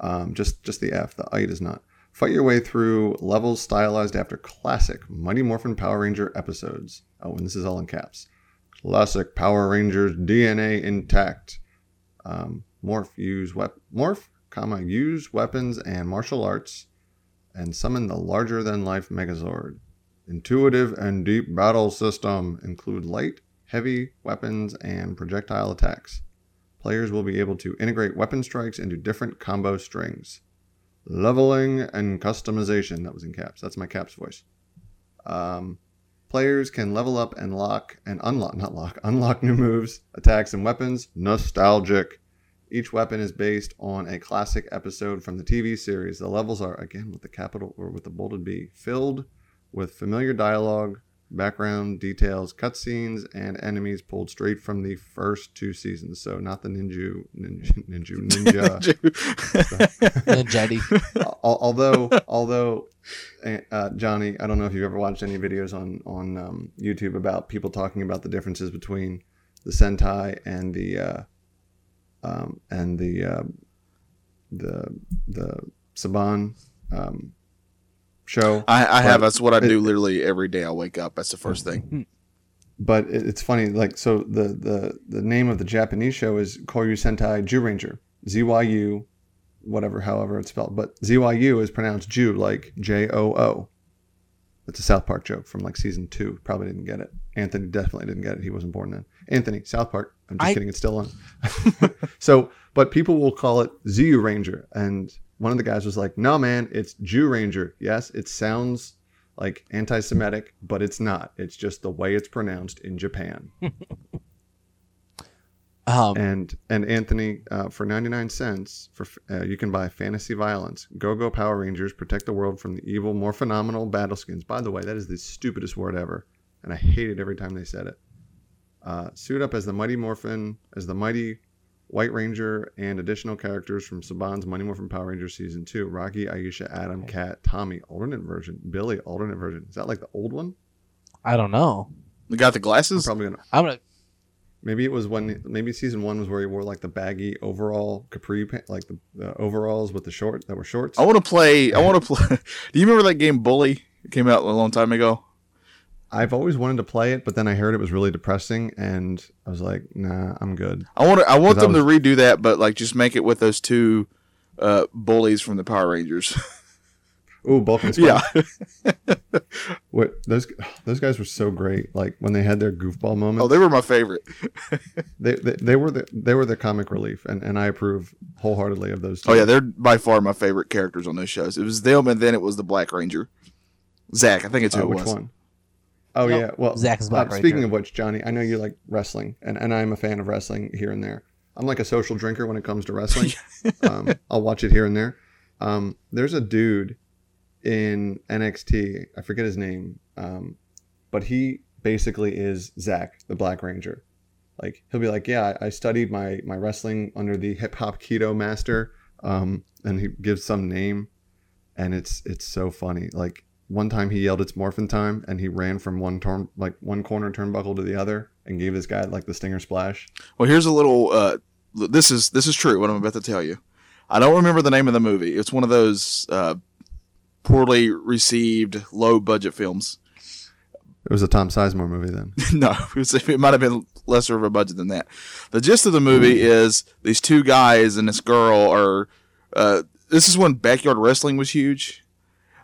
Um, just just the F. The I is not. Fight your way through levels stylized after classic Mighty Morphin Power Ranger episodes. Oh, and this is all in caps. Classic Power Rangers DNA intact. Um, morph, use wep- morph, comma, use weapons and martial arts, and summon the larger than life Megazord. Intuitive and deep battle system include light, heavy weapons, and projectile attacks. Players will be able to integrate weapon strikes into different combo strings. Leveling and customization. That was in caps. That's my caps voice. Um, players can level up and lock and unlock, not lock, unlock new moves, attacks, and weapons. Nostalgic. Each weapon is based on a classic episode from the TV series. The levels are, again, with the capital or with the bolded B, filled with familiar dialogue, background details, cutscenes, and enemies pulled straight from the first two seasons. So not the ninja, ninja, ninja, ninja. And Jetty. Although, although, uh, Johnny, I don't know if you've ever watched any videos on on um, YouTube about people talking about the differences between the Sentai and the uh, um, and the uh, the the Saban um, show. I, I have. That's what I do it- literally every day. I wake up. That's the first thing. Hmm. but it, it's funny like so the the the name of the japanese show is koryu sentai ju ranger zyu whatever however it's spelled but zyu is pronounced ju like j-o-o that's a south park joke from like season two probably didn't get it anthony definitely didn't get it he wasn't born then anthony south park i'm just I- kidding it's still on so but people will call it zu ranger and one of the guys was like no man it's jew ranger yes it sounds like anti-Semitic, but it's not. It's just the way it's pronounced in Japan. Um, And and Anthony, uh, for ninety nine cents, for uh, you can buy Fantasy Violence, Go Go Power Rangers, protect the world from the evil, Morphenomenal battle skins. By the way, that is the stupidest word ever, and I hate it every time they said it. Uh, suit up as the Mighty Morphin, as the Mighty White Ranger, and additional characters from Saban's Mighty Morphin Power Rangers Season Two: Rocky, Aisha, Adam, Kat, Tommy, alternate version, Billy, alternate version. Is that like the old one? I don't know. You got the I'm glasses? probably gonna. I'm gonna. Maybe it was when maybe season one was where he wore like the baggy overall capri pant, like the, the overalls with the short that were shorts. I want to play. I want to play. Do you remember that game Bully? It came out a long time ago. I've always wanted to play it, but then I heard it was really depressing, and I was like, nah, I'm good. I want to. I want 'Cause I them to redo that, but like just make it with those two uh, bullies from the Power Rangers. Ooh, Bulk and Spike. Yeah. What those those guys were so great. Like when they had their goofball moments. Oh, they were my favorite. they, they they were the they were the comic relief, and, and I approve wholeheartedly of those. Two. Oh yeah, they're by far my favorite characters on those shows. It was them, and then it was the Black Ranger, Zach. I think it's who Uh, it which was. one? Oh Nope. yeah, well Zach is Black uh, Speaking Ranger. of which, Johnny, I know you like wrestling, and, and I'm a fan of wrestling here and there. I'm like a social drinker when it comes to wrestling. um, I'll watch it here and there. Um, there's a dude in NXT. I forget his name, um, but he basically is Zach, the Black Ranger. Like he'll be like, "Yeah, I I studied my my wrestling under the hip hop kido master," um, and he gives some name, and it's it's so funny. Like one time he yelled, "It's morphin time," and he ran from one turn like one corner turnbuckle to the other, and gave this guy like the stinger splash. Well, here's a little. Uh, this is this is true. What I'm about to tell you. I don't remember the name of the movie. It's one of those uh, poorly received, low budget films. It was a Tom Sizemore movie then. no, it, was, it might have been lesser of a budget than that. The gist of the movie is these two guys and this girl are. Uh, this is when backyard wrestling was huge.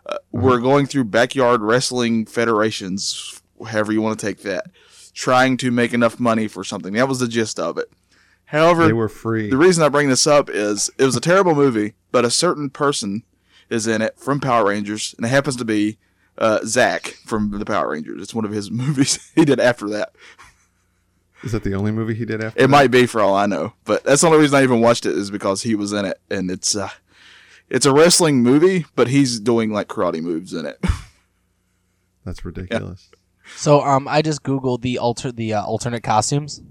Uh, We're going through backyard wrestling federations, however you want to take that, trying to make enough money for something. That was the gist of it. However, They were free. the reason I bring this up is it was a terrible movie, but a certain person is in it from Power Rangers, and it happens to be uh, Zach from the Power Rangers. It's one of his movies he did after that. Is that the only movie he did after? It that? might be for all I know, but that's the only reason I even watched it is because he was in it, and it's uh, it's a wrestling movie, but he's doing like karate moves in it. That's ridiculous. So um, I just googled the alter the uh, alternate costumes.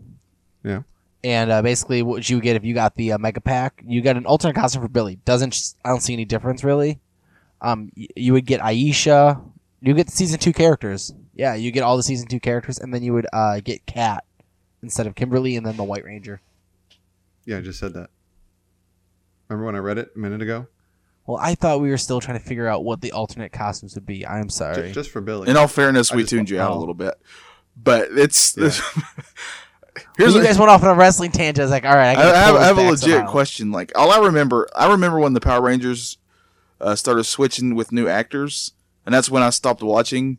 Yeah. And uh, basically, what you get if you got the uh, mega pack, you get an alternate costume for Billy. Doesn't I don't see any difference really. Um, y- you would get Aisha. You get the season two characters. Yeah, you get all the season two characters, and then you would uh, get Kat instead of Kimberly, and then the White Ranger. Yeah, I just said that. Remember when I read it a minute ago? Well, I thought we were still trying to figure out what the alternate costumes would be. I'm sorry. just for Billy. In all fairness, I we tuned you out a little bit, but it's Yeah. here's you a- guys went off on a wrestling tangent. I was like, all right, I, I, I have, I have a legit somehow. question. Like all I remember, I remember when the Power Rangers uh, started switching with new actors, and that's when I stopped watching.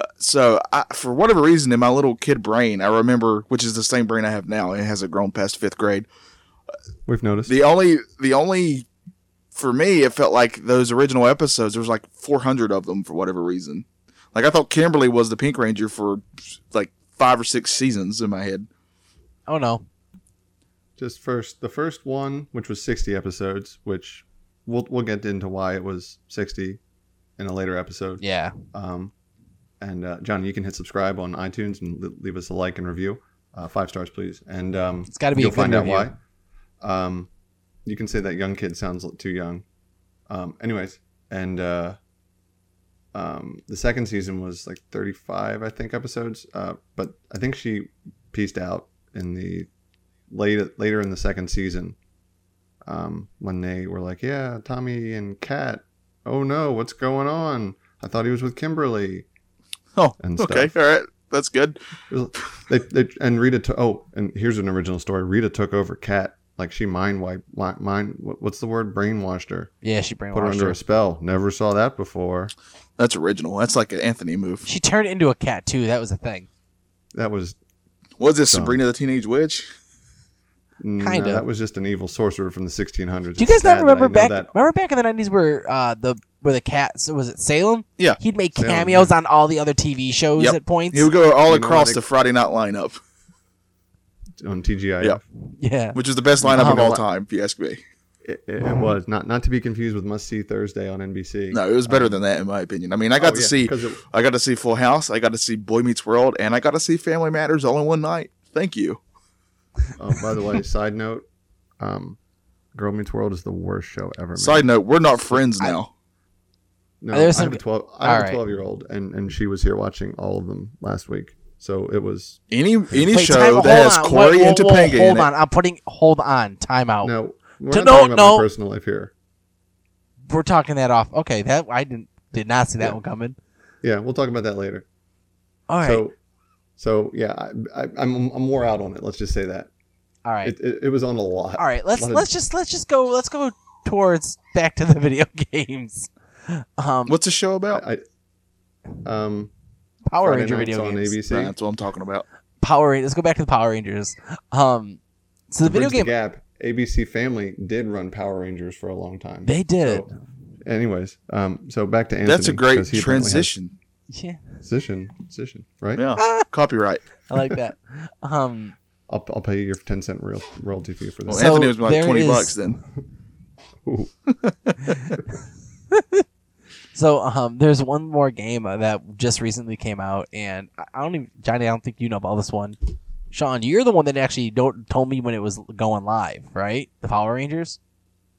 Uh, so, I, for whatever reason, in my little kid brain, I remember, which is the same brain I have now. It hasn't grown past fifth grade. We've noticed. The only, the only, for me, it felt like those original episodes. There was like 400 of them for whatever reason. Like I thought Kimberly was the Pink Ranger for like five or six seasons in my head. Oh no. just first the first one, which was sixty episodes, which we'll we'll get into why it was sixty in a later episode. Yeah. Um, and uh, John, you can hit subscribe on iTunes and li- leave us a like and review, uh, five stars, please. And um, It's gotta be you'll good find review. out why. Um, you can say that young kid sounds too young. Um, anyways, and uh, um, the second season was like 35, I think, episodes. Uh, but I think she pieced out in the late later in the second season um, when they were like, "Yeah, Tommy and Kat. Oh no, what's going on? I thought he was with Kimberly." Oh, And okay, all right, that's good. Was- they, they and Rita. To, oh, and here's an original story. Rita took over Kat. Like she mind wiped, mi- mind. What's the word? Brainwashed her. Yeah, she Put her under her. a spell. Never saw that before. That's original. That's like an Anthony move. She turned into a cat too. That was a thing. That was Was this Dumb. Sabrina the Teenage Witch? no, Kinda. that was just an evil sorcerer from the 1600s. Do you guys sad not remember back? that. Remember back in the nineties where uh, the where the cat was it Salem? Yeah. He'd make Salem, cameos on all the other TV shows Yep. at points. He would go all You across what, the Friday night lineup, on TGI? Yeah. yeah. which is the best lineup Oh, of all what? time, if you ask me. It, it, it was not not to be confused with Must See Thursday on NBC. No, it was better than that, in my opinion. I mean, I got Oh, to yeah, see, 'cause it- I got to see Full House, I got to see Boy Meets World, and I got to see Family Matters all in one night. Thank you. Oh, by the way, side note, um, Girl Meets World is the worst show ever. made. Side note: We're not friends now. No, I have a twelve. I have Alright. a twelve-year-old, and and she was here watching all of them last week. So it was any any Wait, show time- that has on. Cory Whoa, and whoa, whoa, Topanga Hold in on, it. I'm putting. Hold on. Time out. no. We're To- not no, talking about no. my personal life here. We're talking that off. Okay, that I didn't did not see that Yeah. one coming. Yeah, we'll talk about that later. All right. So, so yeah, I, I, I'm I'm more out on it. Let's just say that all right. it, it, it was on a lot. all right. Let's let's just let's just go let's go towards back to the video games. Um, What's the show about? I, um, Power Friday Ranger video on games? ABC. That's what I'm talking about. Power Rangers. Let's go back to the Power Rangers. Um, so the video Bridge the game Gap. ABC Family did run Power Rangers for a long time. they did. So, anyways, um, so back to Anthony. That's a great he apparently has transition. yeah, Transition, position, right? Yeah, copyright. I like that. Um, I'll, I'll pay you your ten cent real, royalty fee for Well, this. So Anthony was like twenty is- bucks then. So um, there's one more game uh, that just recently came out, and I- I don't even Johnny. I don't think you know about this one. Sean, you're the one that actually don't told me when it was going live, right? The Power Rangers.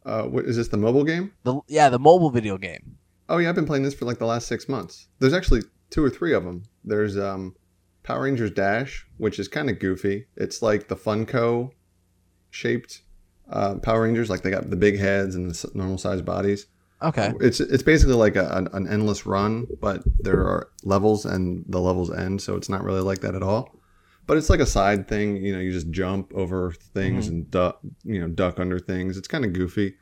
Uh, what, is this the mobile game? The yeah, the mobile video game. Oh yeah, I've been playing this for like the last six months. There's actually two or three of them. There's um, Power Rangers Dash, which is kind of goofy. It's like the Funko shaped uh, Power Rangers, like they got the big heads and the normal sized bodies. Okay. It's it's basically like a, an, an endless run, but there are levels and the levels end, so it's not really like that at all. But it's like a side thing, you know. You just jump over things and duck, you know, duck under things. It's kind of goofy.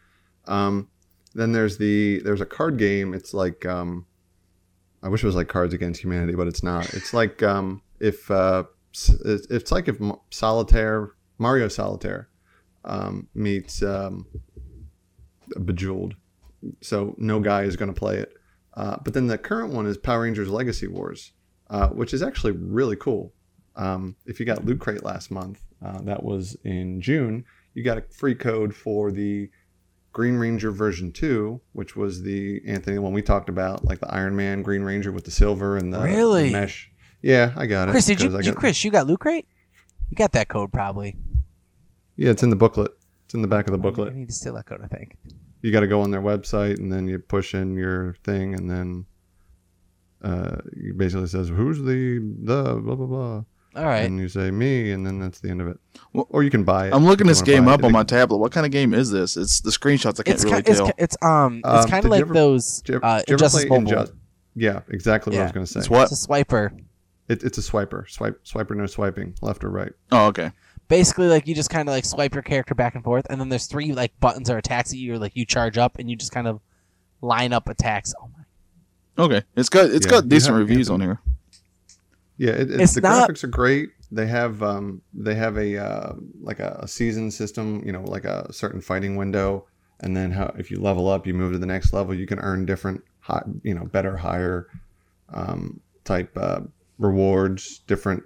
Um, then there's the there's a card game. It's like um, I wish it was like Cards Against Humanity, but it's not. It's like um, if uh, it's like if Solitaire Mario Solitaire um, meets um, Bejeweled so no guy is going to play it. Uh, but then the current one is Power Rangers Legacy Wars, uh, which is actually really cool. Um, if you got Loot Crate last month, uh, that was in June, you got a free code for the Green Ranger version 2, which was the Anthony one we talked about, like the Iron Man Green Ranger with the silver and the, the Really? mesh. Yeah, I got it. Chris, did you, you got- Chris, you got Loot Crate? You got that code probably. Yeah, it's in the booklet. It's in the back of the booklet. I need to steal that code. I think. You got to go on their website and then you push in your thing and then uh, it basically says who's the the blah blah blah All right. and you say me and then that's the end of it Well, or you can buy it I'm looking if this game up it. on my tablet. What kind of game is this? It's the screenshots. I can't It's really kind, it's, tell. ki- it's um it's Um, kind of you like ever- those Did you ever, uh, did you ever play Mobile. Inju- yeah exactly what I was going to say It's what? It's a swiper. It, it's a swiper swipe swiper no swiping left or right Oh, okay. Basically, like you just kind of like swipe your character back and forth, and then there's three like buttons or attacks that you like you charge up, and you just kind of line up attacks. Oh my! Okay. It's got it's Yeah, got decent reviews on here. yeah it, it- It's the not- graphics are great they have um they have a uh, like a, a season system you know like a certain fighting window and then how if you level up you move to the next level you can earn different high you know better higher um, type uh, rewards different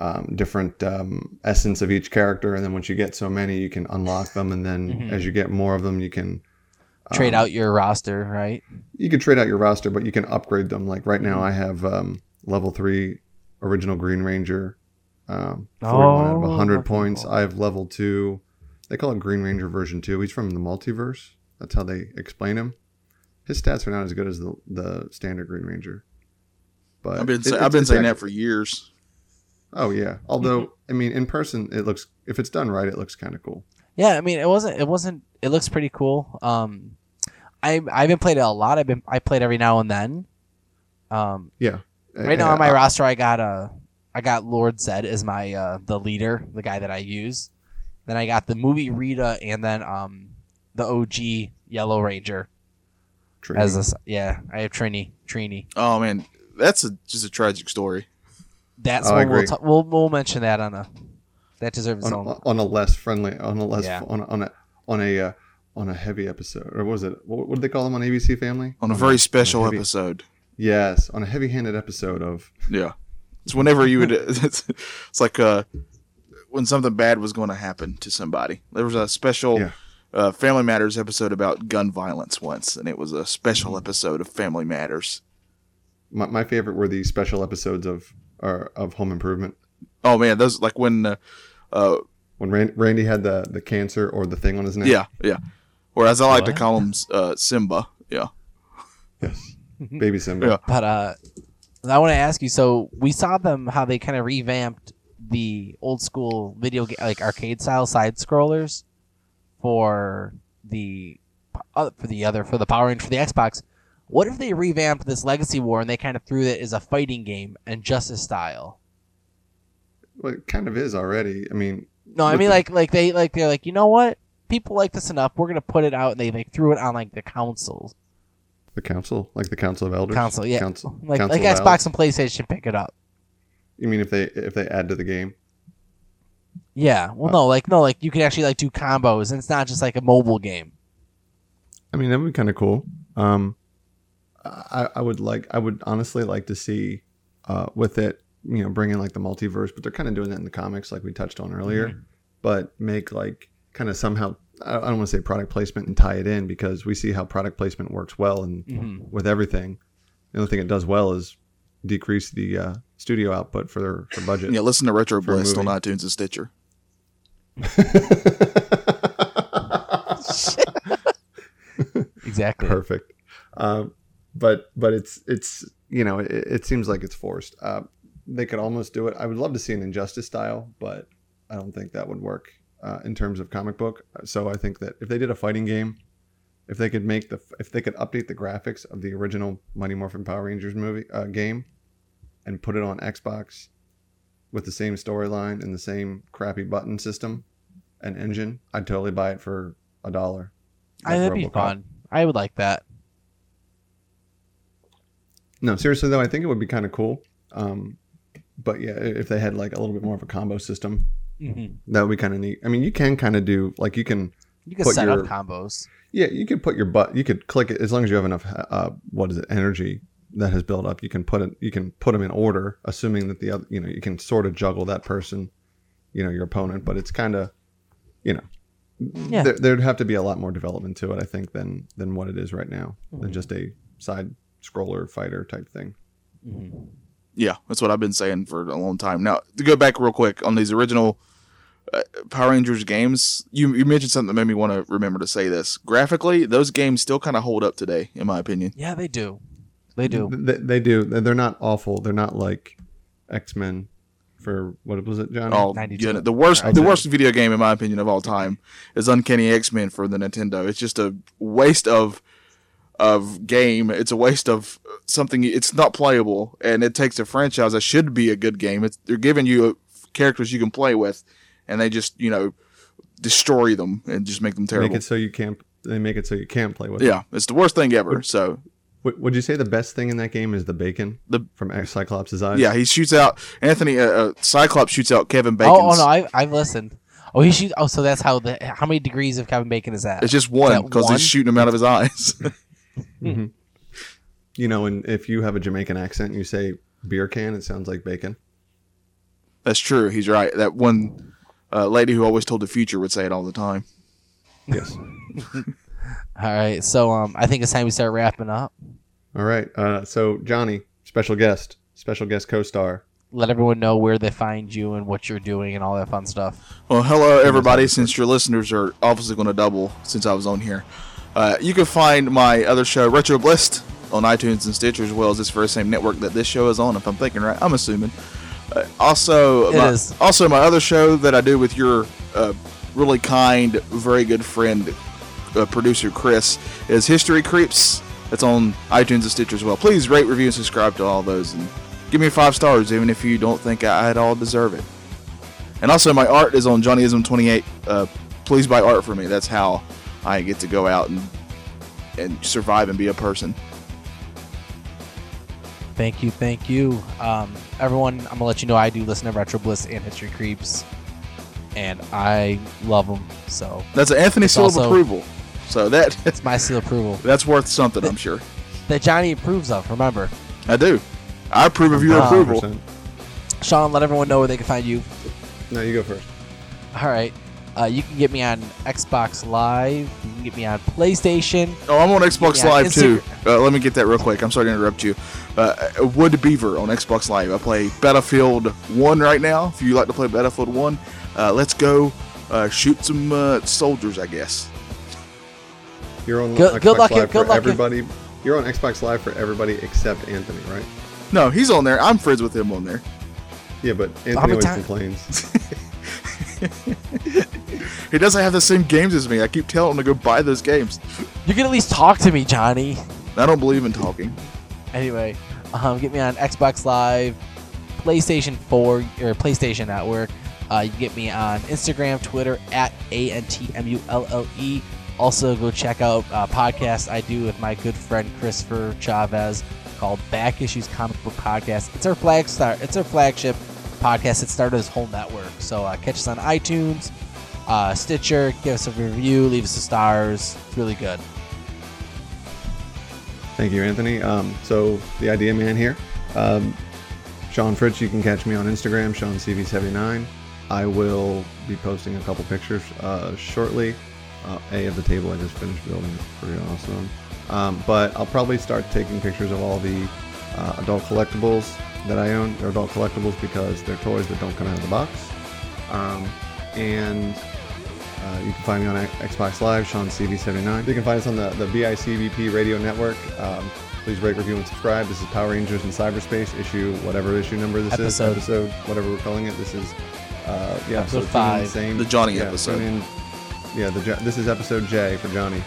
um, different um, essence of each character. And then once you get so many you can unlock them. And then Mhm. as you get more of them you can Trade um, out your roster, right? you can trade out your roster but you can upgrade them. Like right now i have um, level 3 original green ranger um, 41 out of Oh, 100 points. Cool. i have level 2 they call it green ranger version 2 he's from the multiverse. That's how they explain him. His stats are not as good as the, the standard green ranger. But I've been it- say, I've been it's saying that for years. Oh yeah although i mean in person it looks if it's done right it looks kind of cool Yeah, I mean, it wasn't. It wasn't. It looks pretty cool. Um, I I haven't played it a lot. I've been I played every now and then. Um, Yeah. right now on my Uh, roster, I got uh, I got Lord Zedd as my uh the leader, the guy that I use. Then I got the movie Rita, and then um, the OG Yellow Ranger Trini. as a s- yeah. I have Trini. Trini. Oh man, that's a, just a tragic story. That's Oh, I what we'll, ta- we'll we'll mention that on a that deserves its on, own. on a less friendly on a less Yeah. on, a, on a on a uh, on a heavy episode or what was it what, what did they call them on ABC Family On a very special heavy- episode. yes on a heavy-handed episode of Yeah. It's whenever you would. It's, it's like uh, when something bad was going to happen to somebody. There was a special Yeah. uh, Family Matters episode about gun violence once, and it was a special episode of Family Matters. my, my favorite were the special episodes of or of Home Improvement Oh man, those like when. Uh, uh, when Rand, Randy had the the cancer or the thing on his neck yeah, yeah. Or as I like to call him, uh, Simba. Yeah. yes baby Simba Yeah. But uh, I want to ask you. So we saw them how they kind of revamped the old school video game, like arcade style side scrollers for the uh, for the other for the Power Ranger for the Xbox. What if they revamped this Legacy War and they kind of threw it as a fighting game Injustice style? well, it kind of is already I mean No, I mean the- like like they like they're like you know what people like this enough we're gonna put it out and they like threw it on like the consoles. The council, like the Council of Elders. Council, yeah, Council, like Council like Xbox and PlayStation should pick it up. You mean if they if they add to the game? Yeah, well, no, like no, like you can actually like do combos, and it's not just like a mobile game. I mean, that would be kind of cool. Um, I, I would like, I would honestly like to see, uh, with it, you know, bring in like the multiverse, but they're kind of doing that in the comics, like we touched on earlier. Mm-hmm. But make like kind of somehow, I I don't want to say product placement and tie it in because we see how product placement works well and Mhm. with everything. The only thing it does well is decrease the uh, studio output for their for budget. Yeah, listen to Retro For a Bliss on iTunes and Stitcher. Exactly. perfect um, but but it's it's you know it, it seems like it's forced. Uh, they could almost do it. I would love to see an injustice style but i don't think that would work uh, in terms of comic book. So i think that if they did a fighting game if they could make the if they could update the graphics of the original mighty morphin power rangers movie uh, game and put it on xbox with the same storyline and the same crappy button system and engine i'd totally buy it for a dollar. I, Like that'd be fun. I would like that. No, seriously though, I think it would be kind of cool. Um, but yeah, if they had like a little bit more of a combo system, hmm that would be kind of neat. I mean, you can kind of do like you can, You can Put set your- up combos. yeah, you could put your butt, you could click it as long as you have enough. Uh, what is it? Energy that has built up. You can put it, you can put them in order, assuming that the other, you know, you can sort of juggle that person, you know, your opponent. But it's kind of, you know, Yeah. there, there'd have to be a lot more development to it, I think, than than what it is right now, Mm-hmm. than just a side scroller fighter type thing. Mhm. Yeah, that's what I've been saying for a long time. Now, to go back real quick on these original uh, Power Rangers games, you, you mentioned something that made me want to remember to say this. Graphically, those games still kind of hold up today, in my opinion. Yeah, they do. They do. They, they do. They're not awful. They're not like X Men for what was it, Johnny? Oh, 92. yeah, the worst, the worst video game in my opinion of all time is Uncanny X Men for the Nintendo. It's just a waste of of game. It's a waste of something. It's not playable, and it takes a franchise that should be a good game. It's, they're giving you characters you can play with, and they just you know destroy them and just make them terrible. make it so you can't. They make it so you can't play with. it. yeah, it's the worst thing ever. So Would, would you say the best thing in that game is the bacon? The- from X- Cyclops' eyes. yeah, he shoots out Anthony. Uh, uh, Cyclops shoots out Kevin Bacon. Oh, oh no, I, I've listened. Oh, he shoots. Oh, so that's how the how many degrees of Kevin Bacon is that? It's just one because he's shooting him out of his eyes. hmm You know, and if you have a Jamaican accent, and you say beer can. It sounds like bacon. That's true. He's right. That one uh, lady who always told the future would say it all the time. Yes. All right, so um, I think it's time we start wrapping up. All right. Uh, so Johnny, special guest, special guest co-star. Let everyone know where they find you and what you're doing and all that fun stuff. Well, hello everybody. Since your listeners are obviously going to double since I was on here, uh, you can find my other show, Retro Bliss, on iTunes and Stitcher, as well as this very same network that this show is on. If I'm thinking right, I'm assuming. Uh, also, my, also my other show that I do with your uh, really kind, very good friend, uh, producer Chris, is History Creeps. It's on iTunes and Stitcher as well. Please rate, review, and subscribe to all those, and give me five stars, even if you don't think I at all deserve it. And also, my art is on Johnnyism28. Uh, please buy art for me. That's how I get to go out and and survive and be a person. Thank you, thank you, um, everyone. I'm gonna let you know I do listen to Retro Bliss and History Creeps, and I love them. So That's an Anthony It's seal of approval. So that it's my seal of approval that's worth something, I'm sure. that Johnny approves of. Remember, I do. I approve of your Uh, approval. Sean, let everyone know where they can find you. No, you go first. All right. Uh, you can get me on Xbox Live. You can get me on PlayStation. Oh, I'm on Xbox Yeah, Live too. Uh, let me get that real quick. I'm sorry to interrupt you. Uh, Wood Beaver on Xbox Live. I play Battlefield 1 right now. If you like to play Battlefield 1, uh, let's go uh, shoot some uh, soldiers, I guess. You're on Good- Xbox good luck- Live good for luck- everybody. You're on Xbox Live for everybody except Anthony, right? No, he's on there. I'm friends with him on there. Yeah, but Anthony always times- complains. He doesn't have the same games as me. I keep telling him to go buy those games. You can at least talk to me, Johnny. I don't believe in talking. Anyway, um, get me on Xbox Live, PlayStation 4 or PlayStation Network. Uh, you can get me on Instagram, Twitter at A N T M U L L E. Also, go check out a podcast I do with my good friend Christopher Chavez called Back Issues Comic Book Podcast. It's our flag start. It's our flagship podcast. It started this whole network. So uh, catch us on iTunes, uh, Stitcher. Give us a review. Leave us the stars. It's really good. Thank you, Anthony. Um, so the idea man here, um, Sean Fritz. You can catch me on Instagram, SeanCV79. I will be posting a couple pictures uh, shortly. Uh, a of the table I just finished building. Pretty awesome. Um, but I'll probably start taking pictures of all the uh, adult collectibles that I own. They're adult collectibles because they're toys that don't come out of the box. Um, and uh, you can find me on Xbox Live, Sean CV79. You can find us on the, the BICVP radio network. Um, please rate, review, and subscribe. This is Power Rangers in Cyberspace, issue whatever issue number this Episode. is, episode, whatever we're calling it. This is, uh, yeah, Episode so five. Same, The Johnny yeah, episode. tune in- yeah, the this is episode J for Johnny.